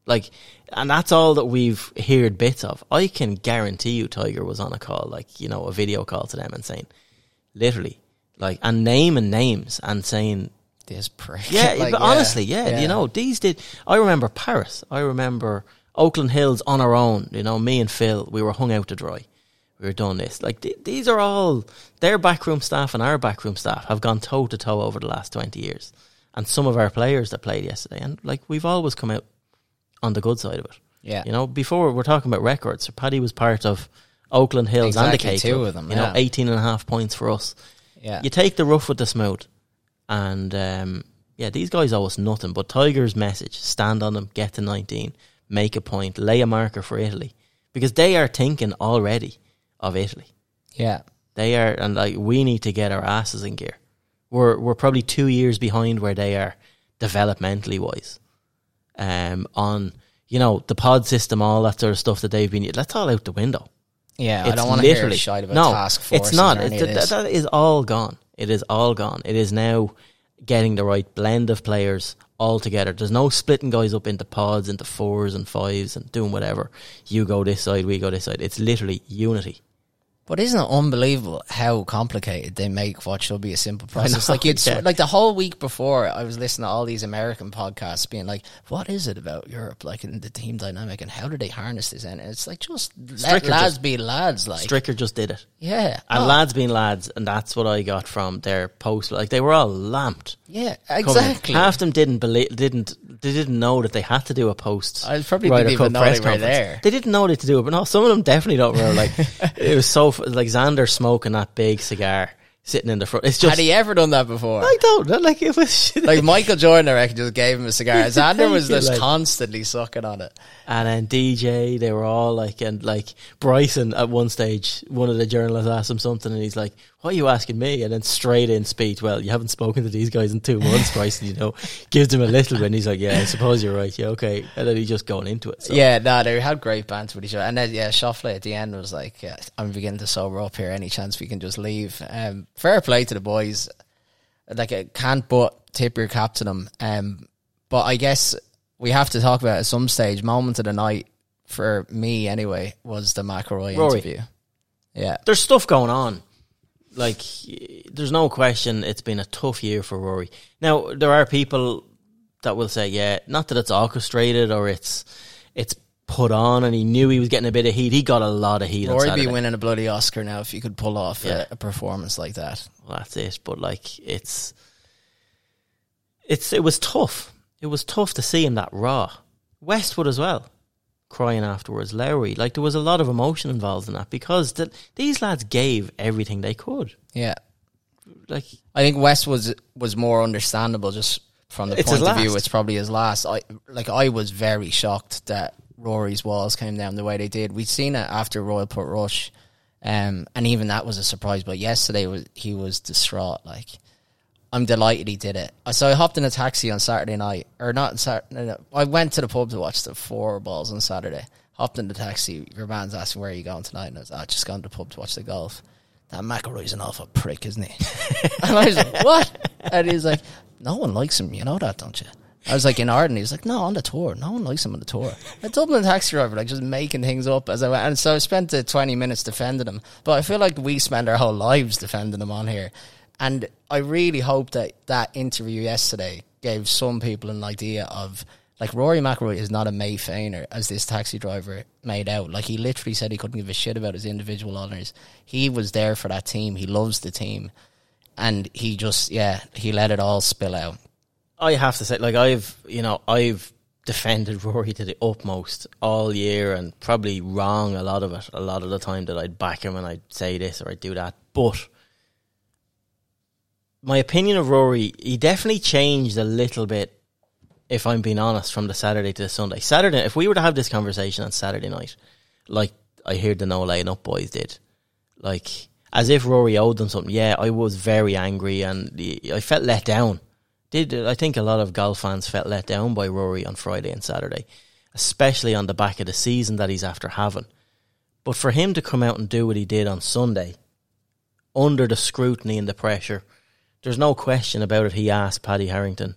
Like, and that's all that we've heard bits of. I can guarantee you, Tiger was on a call, like you know, a video call to them and saying, literally, like, and naming names and saying, this prick. yeah, [laughs] Like, but honestly, yeah, yeah. you know, these did. I remember Paris. I remember Oakland Hills on our own. You know, me and Phil, we were hung out to dry. We were doing this. Like th- these are all their backroom staff and our backroom staff have gone toe to toe over the last twenty years, and some of our players that played yesterday, and like we've always come out on the good side of it. Yeah. You know, before we're talking about records, Paddy was part of Oakland Hills and the Exactly, K two of them, You know, yeah. 18 and a half points for us. Yeah. You take the rough with the smooth. And um, yeah, these guys owe us nothing. But Tiger's message stand on them, get to 19, make a point, lay a marker for Italy. Because they are thinking already of Italy. yeah. They are, and like we need to get our asses in gear. We're we're probably two years behind where they are developmentally wise. Um, on you know the pod system, all that sort of stuff that they've been. That's all out the window. Yeah, I don't want to hear shite about no. task force. it's not. It, that is all gone. It is all gone. It is now getting the right blend of players all together. There's no splitting guys up into pods, into fours and fives, and doing whatever. You go this side, we go this side. It's literally unity. But isn't it unbelievable how complicated they make what should be a simple process? know, like it's [laughs] yeah. like the whole week before, I was listening to all these American podcasts, being like, "What is it about Europe, like in the team dynamic, and how do they harness this?" And it's like just let Stricker lads just- be lads, like Stricker just did it. yeah, And Oh, lads being lads, and that's what I got from their post. Like they were all lamped. yeah, coming exactly. Half of them didn't believe, didn't they didn't know that they had to do a post. I probably didn't even know they were conference. there. They didn't know they had to do it, but no, some of them definitely don't know. Like [laughs] it was so f- like Xander smoking that big cigar, sitting in the front. It's just Had he ever done that before? I don't know. Like it was like Michael Jordan, I reckon, just gave him a cigar. [laughs] Xander was just like- constantly sucking on it. And then DJ, they were all like, and like Bryson at one stage, one of the journalists asked him something, and he's like, "What are you asking me?" And then straight in speech, well, you haven't spoken to these guys in two months, Bryson. You know, [laughs] gives him a little bit. And he's like, "Yeah, I suppose you're right. Yeah, okay." And then he's just going into it. So. Yeah, no, they had great banter with each other. And then, yeah, Scheffler at the end was like, yeah, I'm beginning to sober up here. Any chance we can just leave? Um, fair play to the boys. Like, I can't but tip your cap to them. Um, but I guess we have to talk about at some stage. Moment of the night, for me anyway, was the McIlroy Rory. interview. Yeah. there's stuff going on. Like, there's no question it's been a tough year for Rory. Now, there are people that will say, yeah, not that it's orchestrated or it's it's put on, and he knew he was getting a bit of heat. He got a lot of heat. on Rory be winning a bloody Oscar now if you could pull off Yeah. a, a performance like that. Well, that's it. But like, it's it's it was tough. It was tough to see him that raw. Westwood as well, crying afterwards. Lowry, like there was a lot of emotion involved in that because the, these lads gave everything they could. Yeah. Like I think West was was more understandable just from the point of view. It's probably his last. I like I was very shocked that Rory's walls came down the way they did. We'd seen it after Royal Portrush, um, and even that was a surprise. But yesterday was he was distraught. Like I'm delighted he did it. So I hopped in a taxi on Saturday night, or not Saturday. No, I went to the pub to watch the four balls on Saturday. Hopped in the taxi. Your man's asking where are you going tonight, and I was, just gone to the pub to watch the golf. That McIlroy's an awful prick, isn't he? [laughs] and I was like, what? And he's like, no one likes him. You know that, don't you? I was like, in Arden. He was like, no, on the tour. No one likes him on the tour. A Dublin taxi driver, like, just making things up as I went. And so I spent the 20 minutes defending him. But I feel like we spend our whole lives defending him on here. And I really hope that that interview yesterday gave some people an idea of like Rory McIlroy is not a May Feiner as this taxi driver made out. Like he literally said he couldn't give a shit about his individual honours. He was there for that team. He loves the team, and he just yeah he let it all spill out. I have to say, like I've you know I've defended [laughs] Rory to the utmost all year, and probably wrong a lot of it. A lot of the time that I'd back him and I'd say this or I'd do that, but my opinion of Rory, he definitely changed a little bit. If I'm being honest, from the Saturday to the Sunday. Saturday, if we were to have this conversation on Saturday night, like I heard the no laying up boys did, like as if Rory owed them something. Yeah, I was very angry and I felt let down. Did I think a lot of golf fans felt let down by Rory on Friday and Saturday, especially on the back of the season that he's after having. But for him to come out and do what he did on Sunday, under the scrutiny and the pressure, there's no question about it. He asked Paddy Harrington.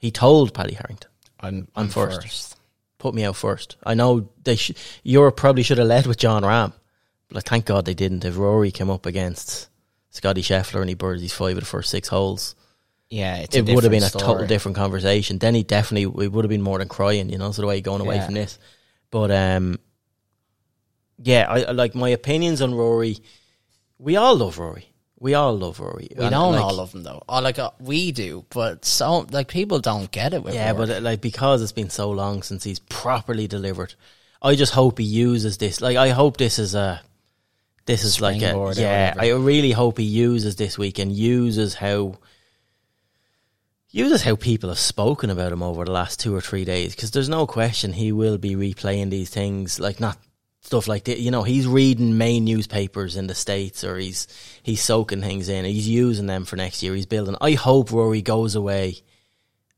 He told Paddy Harrington, I'm I'm first. "Put me out first. I know they sh- Europe probably should have led with Jon Rahm, but thank God they didn't. If Rory came up against Scottie Scheffler and he birdies five of the first six holes, Yeah, it would have been a different total different conversation. Then he definitely it would have been more than crying, you know. So the way going away Yeah. from this, but um, yeah, I- like my opinions on Rory. We all love Rory. We all love Rory. We And, don't like, all love him though. Oh, like uh, we do, but so like people don't get it with Yeah, Rory. but uh, like because it's been so long since he's properly delivered, I just hope he uses this. Like I hope this is a, this is like a yeah. I really hope he uses this week and uses how uses how people have spoken about him over the last two or three days. Because there's no question he will be replaying these things, like not stuff like that. You know, he's reading main newspapers in the states, or he's he's soaking things in. He's using them for next year. He's building. I hope Rory goes away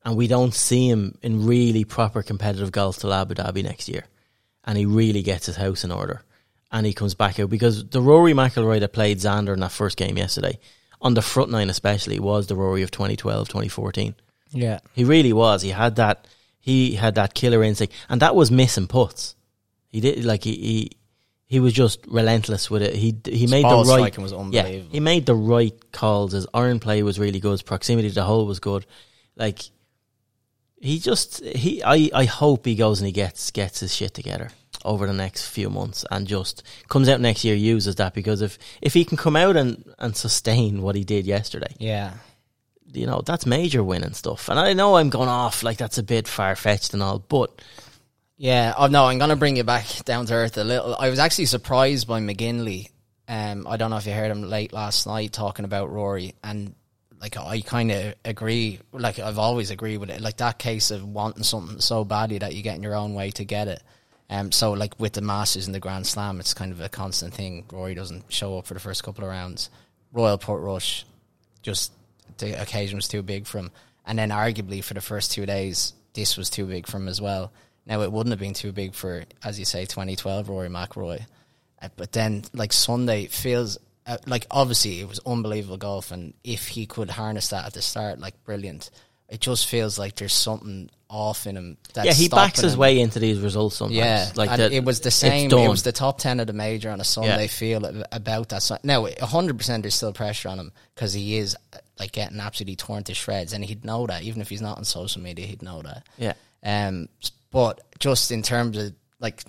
and we don't see him in really proper competitive golf till Abu Dhabi next year, and he really gets his house in order, and he comes back out because the Rory McIlroy that played Xander in that first game yesterday, on the front nine especially, was the Rory of 2012, 2014. yeah, He really was. He had that. He had that killer instinct, and that was missing putts. He did like he he, he was just relentless with it. He he made the right was yeah, he made the right calls. His iron play was really good. His proximity to the hole was good. Like he just he I, I hope he goes and he gets gets his shit together over the next few months and just comes out next year uses that because if if he can come out and, and sustain what he did yesterday, Yeah. you know, that's major win and stuff. And I know I'm going off like that's a bit far fetched and all, but Yeah, oh no, I'm gonna bring you back down to earth a little. I was actually surprised by McGinley. Um, I don't know if you heard him late last night talking about Rory, and like I kind of agree. Like I've always agreed with it. Like that case of wanting something so badly that you get in your own way to get it. Um, so like with the Masters and the Grand Slam, it's kind of a constant thing. Rory doesn't show up for the first couple of rounds. Royal Portrush, just the occasion was too big for him. And then arguably for the first two days, this was too big for him as well. Now it wouldn't have been too big for, as you say, 2012 Rory McIlroy. Uh, but then like Sunday feels uh, like obviously it was unbelievable golf, and if he could harness that at the start, like brilliant. It just feels like there's something off in him. That's yeah, he backs his him. way into these results sometimes. Yeah, like that, it was the same. It was the top ten of the major on a Sunday Yeah. feel about that. Sun- Now, hundred percent, there's still pressure on him because he is like getting absolutely torn to shreds, and he'd know that even if he's not on social media, he'd know that. yeah. Um, but just in terms of like,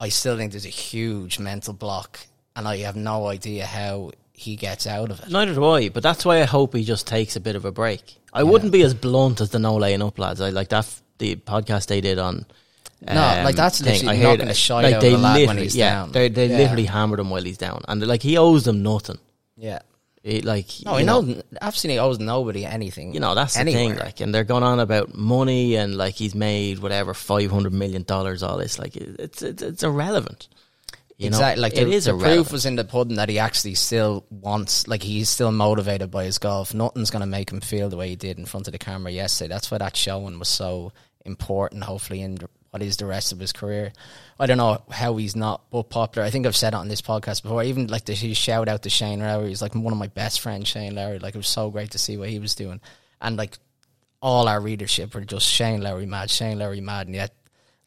I still think there's a huge mental block, and I have no idea how he gets out of it. Neither do I, but that's why I hope he just takes a bit of a break. I wouldn't be as blunt as the no laying up lads. I like that f- the podcast they did on. No, like, um, that's thing. literally I heard the it. shite like out they a lad when he's yeah, down. They they Yeah. literally hammered him while he's down, and like he owes them nothing. Yeah. He, like No, you he know, knows absolutely owes nobody anything. You know that's the thing. Like, and they're going on about money and like he's made whatever five hundred million dollars. All this, like, it's it's, it's irrelevant. You know? exactly. Like it the, is the irrelevant. proof was in the pudding that he actually still wants. Like he's still motivated by his golf. Nothing's going to make him feel the way he did in front of the camera yesterday. That's why that showing was so important. Hopefully, in the- what is the rest of his career. I don't know how he's not but popular. I think I've said it on this podcast before. Even like the his shout out to Shane Lowry. He's like one of my best friends, Shane Lowry. Like it was so great to see what he was doing, and like all our readership were just Shane Lowry mad, Shane Lowry mad, and yet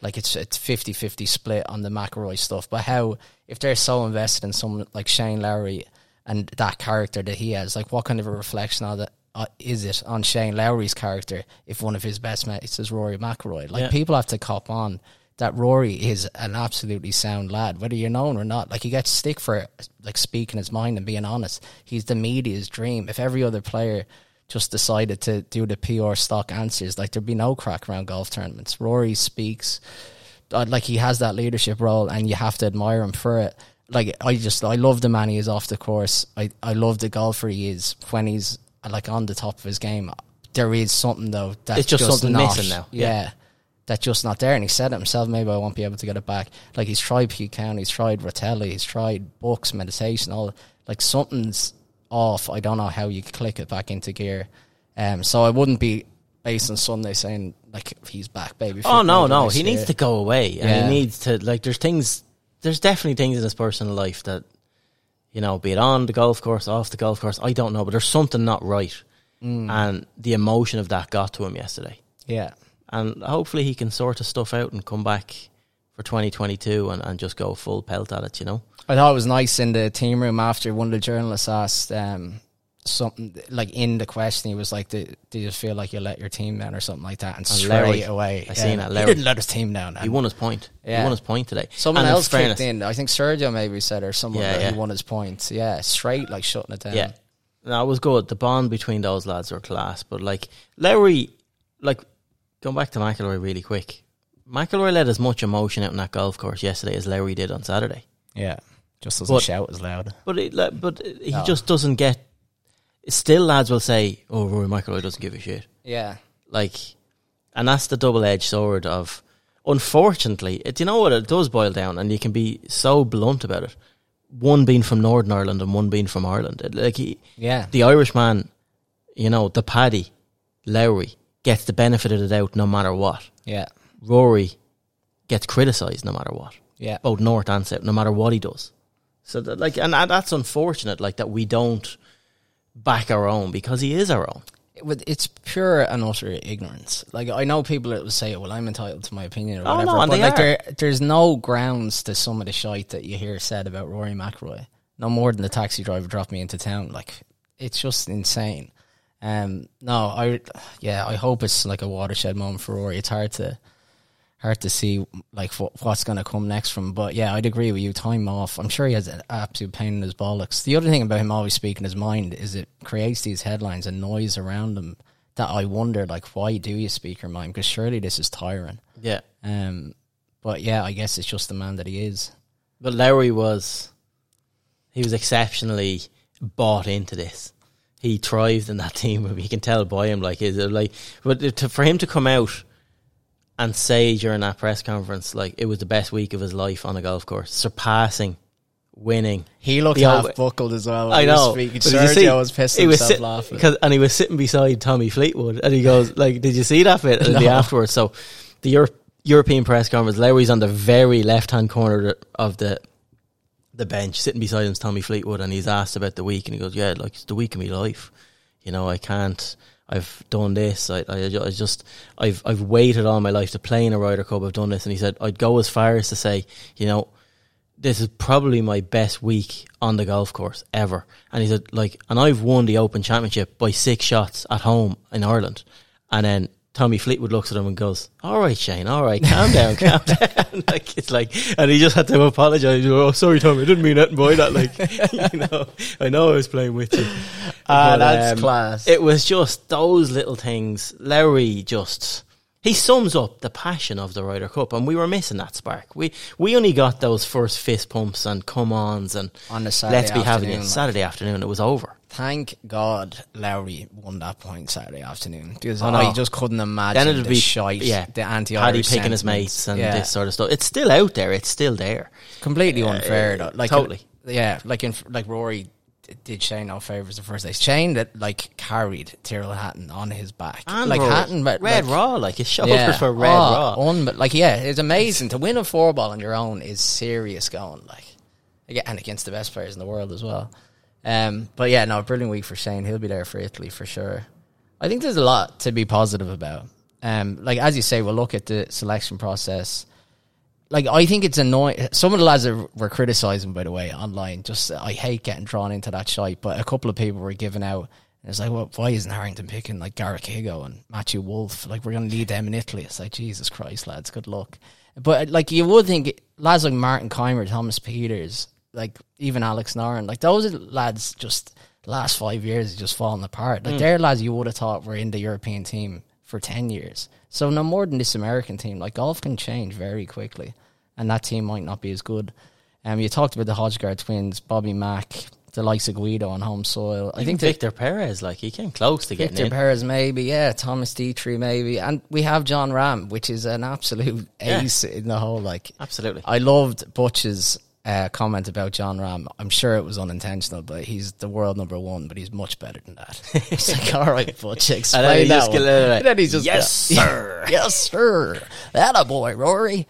like it's it's 50-50 split on the McIlroy stuff. But how if they're so invested in someone like Shane Lowry and that character that he has, like what kind of a reflection of that uh, is it on Shane Lowry's character if one of his best mates is Rory McIlroy? Like Yeah. people have to cop on that Rory is an absolutely sound lad, whether you're known or not. Like he gets stick for like speaking his mind and being honest. He's the media's dream. If every other player just decided to do the PR stock answers, like there'd be no crack around golf tournaments. Rory speaks uh, like he has that leadership role, and you have to admire him for it. Like I just I love the man he is off the course. I I love the golfer he is when he's like on the top of his game. There is something though that's It's just something not, missing now. Yeah. Yeah. That's just not there, and he said it himself. Maybe I won't be able to get it back. Like he's tried County, he's tried Rotella, he's tried books, meditation, all. Like something's off. I don't know how you click it back into gear. Um, so I wouldn't be based on Sunday saying like he's back, baby. Oh no, no, he needs to go away, and Yeah. he needs to like. There's things. There's definitely things in his personal life that, you know, be it on the golf course, off the golf course. I don't know, but there's something not right, Mm. and the emotion of that got to him yesterday. Yeah. And hopefully he can sort his stuff out and come back for 2022 and, and just go full pelt at it. You know. I thought it was nice in the team room after one of the journalists asked um, something like in the question. He was like, "Do, do you feel like you let your team down or something like that?" And straight Larry. away, I seen that, he Larry. didn't let his team down. He won his point. Yeah. He won his point today. Someone And else kicked in. I think Sergio maybe said or someone Yeah, yeah. he won his points. Yeah, straight like shutting it down. Yeah, that was good. The bond between those lads are class. But like Larry like going back to McIlroy really quick. McIlroy let as much emotion out in that golf course yesterday as Larry did on Saturday. yeah. Just doesn't But- shout as loud. But it, but he No. just doesn't get. Still, lads will say, "Oh, Rory McIlroy doesn't give a shit." Yeah, Like, and that's the double edged sword of. Unfortunately, it, you know what it does boil down, and you can be so blunt about it. One being from Northern Ireland and one being from Ireland. It, like he, yeah, the Irishman, you know, the Paddy, Lowry gets the benefit of the doubt no matter what. yeah, Rory gets criticised no matter what, yeah. both North and South, no matter what he does. So that, like, and that's unfortunate, like that we don't back our own because he is our own. it's pure and utter ignorance. Like I know people that will say, "Well, I'm entitled to my opinion" or Oh, whatever. no, but like there, there's no grounds to some of the shite that you hear said about Rory McIlroy. No more than the taxi driver dropped me into town. Like it's just insane. Um, no, I yeah, I hope it's like a watershed moment for Rory. It's hard to hard to see like what, what's going to come next from. him. But yeah, I'd agree with you. Time off. I'm sure he has an absolute pain in his bollocks. The other thing about him always speaking his mind is it creates these headlines and noise around him that I wonder like why do you speak your mind? Because surely this is tiring. Yeah. Um, but yeah, I guess it's just the man that he is. But Lowry was, he was exceptionally bought into this. He thrived in that [laughs] team. You can tell by him, like, is it like, but to, for him to come out and say during that press conference, like, it was the best week of his life on a golf course, surpassing, winning. He looked The half old- buckled as well. I know. Speaking. You see- Sergio was pissing he was himself sit- laughing. and he was sitting beside Tommy Fleetwood, and he goes, [laughs] like, did you see that bit in the afterwards? So, the Euro- European press conference, Lowry's on the very left hand corner of the the bench, sitting beside him's Tommy Fleetwood, and he's asked about the week, and he goes, "Yeah, like it's the week of my life. You know, I can't. I've done this. I, I, I just, I've, I've waited all my life to play in a Ryder Cup. I've done this." And he said, "I'd go as far as to say, you know." This is probably my best week on the golf course ever. And he said, like, and I've won the Open Championship by six shots at home in Ireland. And then Tommy Fleetwood looks at him and goes, "All right, Shane, all right, calm down, [laughs] calm down." [laughs] like it's like, and he just had to apologise. Oh, sorry, Tommy, I didn't mean that by that. Like, [laughs] you know, I know I was playing with you. Ah, But, that's um, class. It was just those little things. Lowry just. He sums up the passion of the Ryder Cup, and we were missing that spark. We we only got those first fist pumps and come ons and On the Saturday let's be having it. Saturday afternoon. It was over. Thank God Lowry won that point Saturday afternoon because I know. I just couldn't imagine Then it'd the be shite, yeah, the anti Paddy picking his mates and yeah. this sort of stuff. It's still out there. It's still there. completely uh, unfair. though. Like totally. Uh, yeah. Like in like Rory did Shane no favors the first day. Shane that like carried Tyrrell Hatton on his back, And like. Hatton, but red like, raw, like his shoulders for red raw. Oh, un- like yeah, it's amazing to win a four ball on your own is serious going. Like again, and against the best players in the world as well. Um, but yeah, no, brilliant week for Shane. He'll be there for Italy for sure. I think there's a lot to be positive about. Um, like as you say, we'll look at the selection process. Like I think it's annoying. Some of the lads that were criticizing, by the way, online. Just I hate getting drawn into that shite. But a couple of people were giving out. And it's like, well, why isn't Harrington picking like Garrick Higgo and Matthew Wolff? Like we're going to need them in Italy. It's like Jesus Christ, lads, good luck. But like you would think lads like Martin Kaymer, Thomas Pieters, like even Alex Norén, like those are lads just last five years have just fallen apart. Like mm. they're lads you would have thought were in the European team for ten years. So no more than this American team. Like golf can change very quickly, and that team might not be as good. Um, you talked about the Højgaard twins, Bobby Mac, the likes of Guido on home soil. I I think Victor Perez, like he came close to getting Victor in. Perez maybe, yeah, Thomas Detry maybe, and we have Jon Rahm, which is an absolute Yeah. ace in the hole. Like, Absolutely. I loved Butch's uh, comment about Jon Rahm. I'm sure it was unintentional, but he's the world number one, but he's much better than that. [laughs] it's like, all right, Butch, [laughs] explain then that one. get out. And then he's just Yes, sir. [laughs] yes, sir. That a boy, Rory.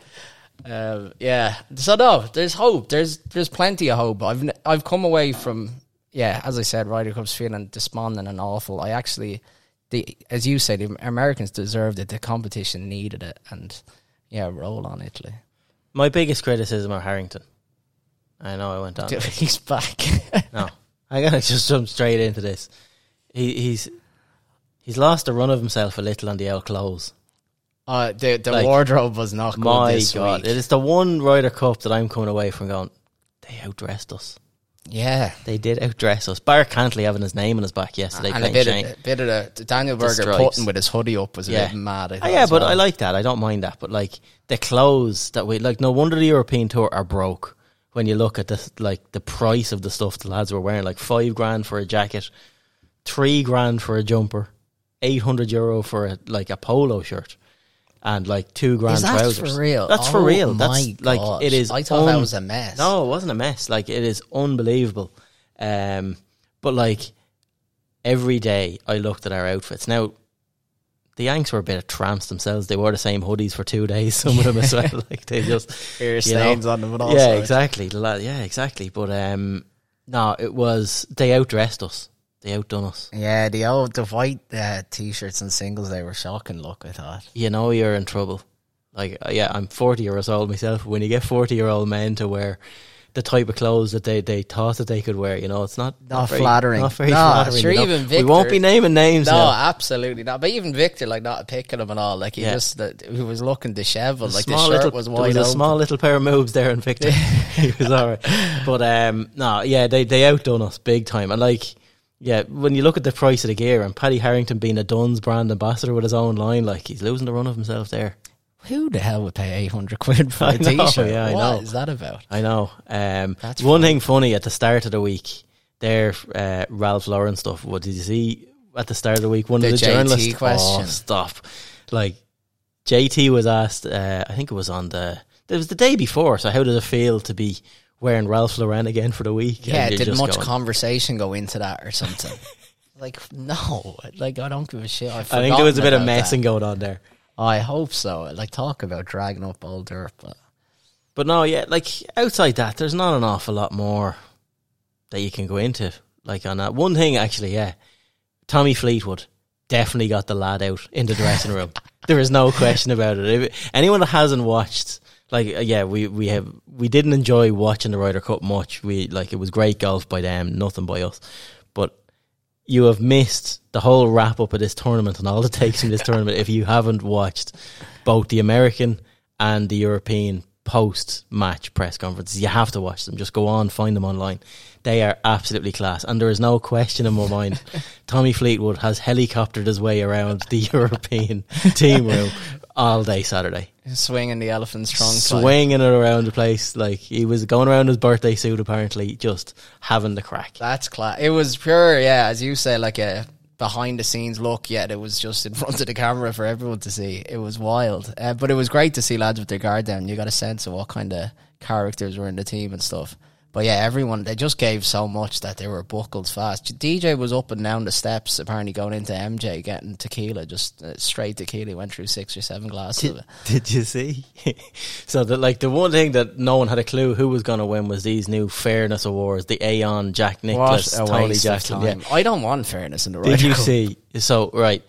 Um, yeah. So no, there's hope. There's there's plenty of hope. I've n- I've come away from yeah, as I said, Ryder Cup's feeling despondent and awful. I actually, the as you say, the Americans deserved it. The competition needed it, and yeah, roll on Italy. My biggest criticism of Harrington. I know I went [laughs] on. this. He's back. No, [laughs] I gotta just jump straight into this. He, he's he's lost the run of himself a little on the out clothes. uh, the the Like, wardrobe was not good My this God, week. it is the one Ryder Cup that I'm coming away from going. They outdressed us. Yeah. They did outdress us. Bar Cantlay having his name on his back yesterday and a bit Shane. of, a bit of the, the Daniel Berger stripes. putting with his hoodie up was a Yeah. bit mad. I Oh, yeah, but well. I like that. I don't mind that. But like the clothes that we like, no wonder the European tour are broke when you look at the like the price of the stuff the lads were wearing. Like five grand for a jacket, three grand for a jumper, eight hundred euro for a like a polo shirt, and like two grand Is that trousers. for real? That's Oh for real. my That's like it is. I thought that was a mess. No, it wasn't a mess. Like it is unbelievable. Um, but like every day, I looked at our outfits. Now, the Yanks were a bit of tramps themselves. They wore the same hoodies for two days. [laughs] Some of them as well. [laughs] Like they just Beer you know. stains on them and all yeah, sorts. exactly. The la- Yeah, exactly. But um, no, it was they outdressed us. They outdone us. Yeah, the old the white uh, t-shirts and singles they were shocking. Look, I thought. You know you're in trouble. Like, uh, yeah, I'm 40 years old myself. When you get 40 year old men to wear the type of clothes that they, they thought that they could wear, you know, it's not Not very- flattering. Not very No, flattering. sure, you know. even Victor, we won't be naming names. No, now. absolutely not. But even Victor, like not picking him and all, like he Yeah. just that he was looking dishevelled, like the small shirt little, was there wide was a small little pair of moves there in Victor. [laughs] [laughs] he was all right. But um, no, yeah, they they outdone us big time. And like, yeah, when you look at the price of the gear and Paddy Harrington being a Dunnes brand ambassador with his own line, like he's losing the run of himself there. Who the hell would pay eight hundred quid for [laughs] a know, t-shirt? yeah, I What know. is that about? I know. Um, That's one funny. thing funny at the start of the week, there, uh, Ralph Lauren stuff. What did you see at the start of the week? One The of the JT journalists. question. Oh, stop! Like JT was asked. Uh, I think it was on the. It was the day before. So how did it feel to be wearing Ralph Lauren again for the week? Yeah, did much going- conversation go into that or something? [laughs] like no, like I don't give a shit. I think there was a bit of messing that. going on there. I hope so. Like talk about dragging up old dirt, but But no, yeah, like outside that, there's not an awful lot more that you can go into. Like on that one thing, actually, yeah, Tommy Fleetwood definitely got the lad out in the dressing room. [laughs] there is no question about it. If, anyone that hasn't watched, like, uh, yeah, we we have we didn't enjoy watching the Ryder Cup much. We like it was great golf by them, nothing by us. But you have missed the whole wrap up of this tournament and all the takes in this [laughs] tournament if you haven't watched both the American and the European post match press conferences. You have to watch them. Just go on, find them online. They are absolutely class. And there is no question in my mind [laughs] Tommy Fleetwood has helicoptered his way around the [laughs] European team room all day Saturday. swinging the elephant's trunk. Swinging it around the place. Like he was going around his birthday suit apparently, just having the crack. That's class. It was pure, yeah, as you say, like a behind the scenes look. Yet it was just in [laughs] front of the camera for everyone to see. It was wild, uh, but it was great to see lads with their guard down. You got a sense of what kind of characters were in the team and stuff. But yeah, everyone they just gave so much that they were buckled fast. DJ was up and down the steps, apparently going into MJ getting tequila, just uh, straight tequila. He went through six or seven glasses of it. [laughs] Did you see? [laughs] so that like the one thing that no one had a clue who was going to win was these new fairness awards, the Aon, Jack Nicklaus, Tony Jacklin. Yeah. I don't want fairness in the Did you Cup. see? So right,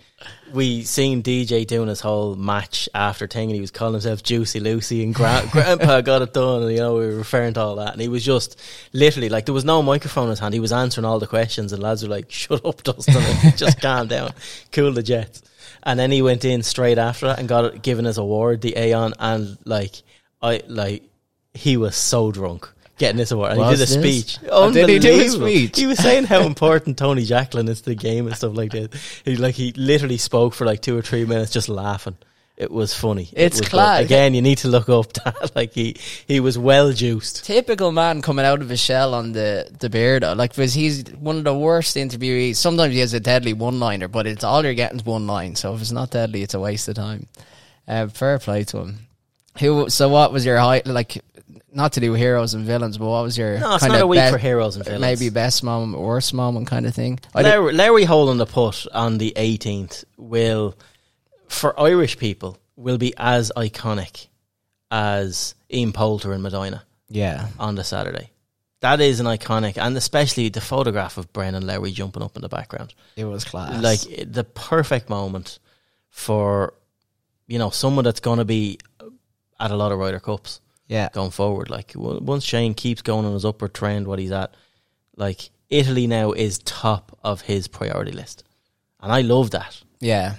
we seen DJ doing his whole match after thing, and he was calling himself Juicy Lucy, and gra- [laughs] Grandpa got it done, and you know we were referring to all that, and he was just literally like there was no microphone in his hand. He was answering all the questions, and lads were like, "Shut up, Dustin, [laughs] just calm down, cool the jets." And then he went in straight after that and got it, given his award, the Aon, and like I like he was so drunk. Getting this award, and he did a this? speech. Oh, did he do Unbelievable. speech? He was saying how important Tony Jacklin is to the game and stuff like that. He like he literally spoke for like two or three minutes just laughing. It was funny. It It's was class. good. Again, you need to look up [laughs] that. Like he he was well juiced. typical man coming out of his shell on the the beard. though. Like, because he's one of the worst interviewees. Sometimes he has a deadly one liner, but it's all you're getting is one line. So if it's not deadly, it's a waste of time. Uh, fair play to him. Who? So what was your high? Like, not to do heroes and villains, but what was your No, it's kind not of a week be- for heroes and villains. maybe best moment, worst moment kind of thing? Larry, Larry holding the putt on the 18th will, for Irish people, will be as iconic as Ian Poulter in Medinah yeah, on the Saturday. That is an iconic, and especially the photograph of Brendan Larry jumping up in the background. it was class. like the perfect moment for you know someone that's going to be at a lot of Ryder Cups yeah, going forward. Like once Shane keeps going on his upward trend, what he's at, like Italy now is top of his priority list, and I love that. yeah.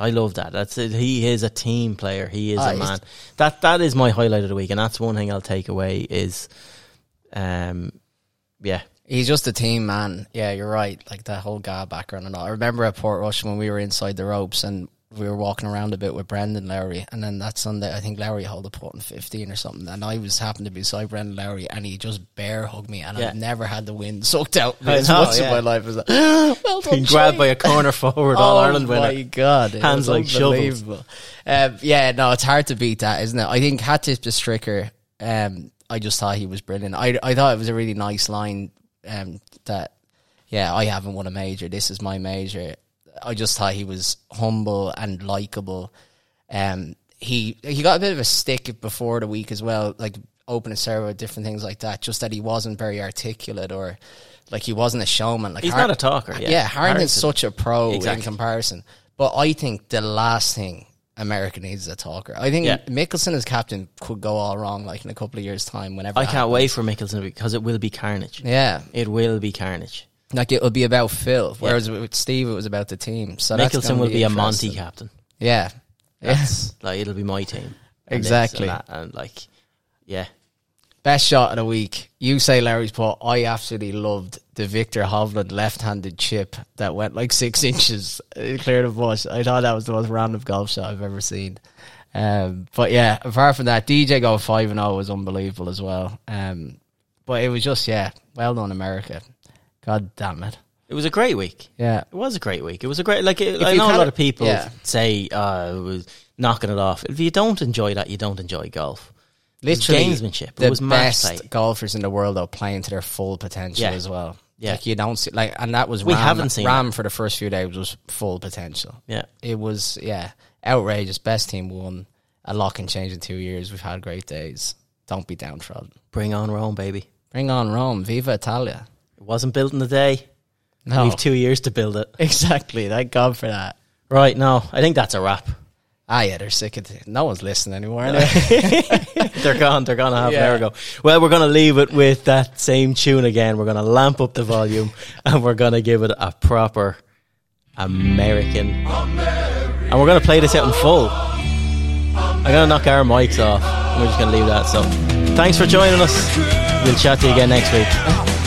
I love that. That's it. He is a team player. He is a man. That that is my highlight of the week, and that's one thing I'll take away is, um, yeah, He's just a team man. Yeah, you're right. Like that whole guy background and all. I remember at Portrush when we were inside the ropes and we were walking around a bit with Brendan Lowry, and then that Sunday I think Lowry held a putt in fifteen or something, and I was happened to be beside Brendan Lowry, and he just bear hugged me, and Yeah. I've never had the wind sucked out me as much yeah. in my life as that. [gasps] well done, being grabbed by a corner forward [laughs] All oh Ireland winner. my god, Hands like shovels. unbelievable. Um, yeah, no, it's hard to beat that, isn't it? I think Hatip the Stricker. Um, I just thought he was brilliant. I I thought it was a really nice line. Um, that yeah, I haven't won a major. This is my major. I just thought he was humble and likable. Um, he he got a bit of a stick before the week as well, like open a server, different things like that. Just that he wasn't very articulate or Like he wasn't a showman. Like He's Har- not a talker. Yeah, yeah, Harrington's Harrington- such a pro Exactly. in comparison. But I think the last thing America needs is a talker. I think Yeah. Mickelson as captain could go all wrong, like in a couple of years' time. Whenever I can't wait for Mickelson because it will be carnage. Yeah, It will be carnage. Like it'll be about Phil, whereas with Steve it was about the team. So that's Mickelson gonna will be, a interesting. Monty captain. Yeah. That's [laughs] like it'll be my team. And this Exactly. And, that, and like, yeah, Best shot of the week. You say Larry's putt. I absolutely loved the Viktor Hovland left-handed chip that went like six [laughs] inches. It cleared the bush. I thought that was the most random golf shot I've ever seen. Um, but yeah, apart from that, DJ go five and zero was unbelievable as well. Um, but it was just yeah, well done America. God damn it. it was a great week. Yeah, It was a great week. It was a great like. It, I know a lot of people yeah. say uh, it was knocking it off. If you don't enjoy that, you don't enjoy golf. was literally gamesmanship. It The was match best play. golfers in the world are playing to their full potential Yeah. as well. Yeah. like you don't see like, and that was We Rahm, haven't seen Rahm for the first few days was full potential. Yeah, it was yeah outrageous. Best team won. A lot can change in two years. We've had great days. Don't be downtrodden. bring on Rome, baby. Bring on Rome. Viva Italia. It wasn't built in a day. No, We've two years to build it. exactly. Thank God for that. Right, no, I think that's a wrap. Ah, yeah, they're sick of it. No one's listening anymore. [laughs] [laughs] They're gone. They're gone a half an Yeah. hour ago. Well, we're going to leave it with that same tune again. We're going to lamp up the volume [laughs] and we're going to give it a proper American. And we're going to play this out in full. I'm going to knock our mics off. And we're just going to leave that. So, thanks for joining us. We'll chat to you again next week.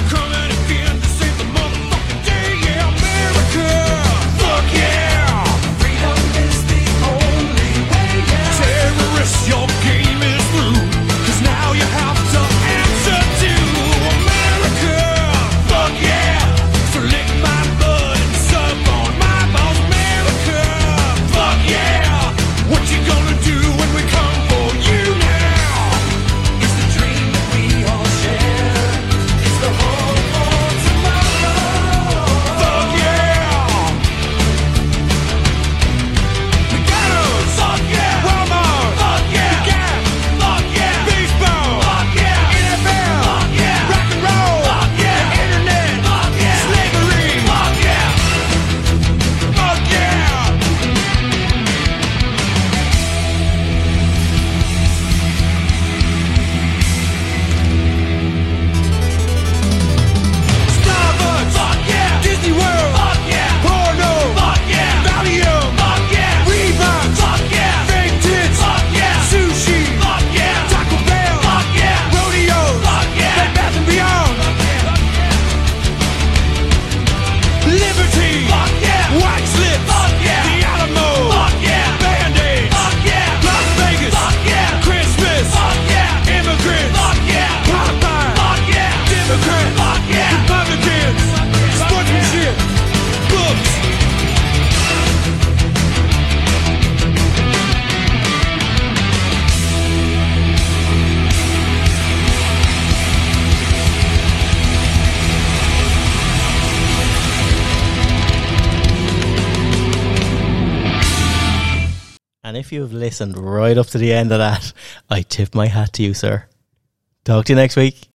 Listened right up to the end of that, I tip my hat to you, sir. Talk to you next week.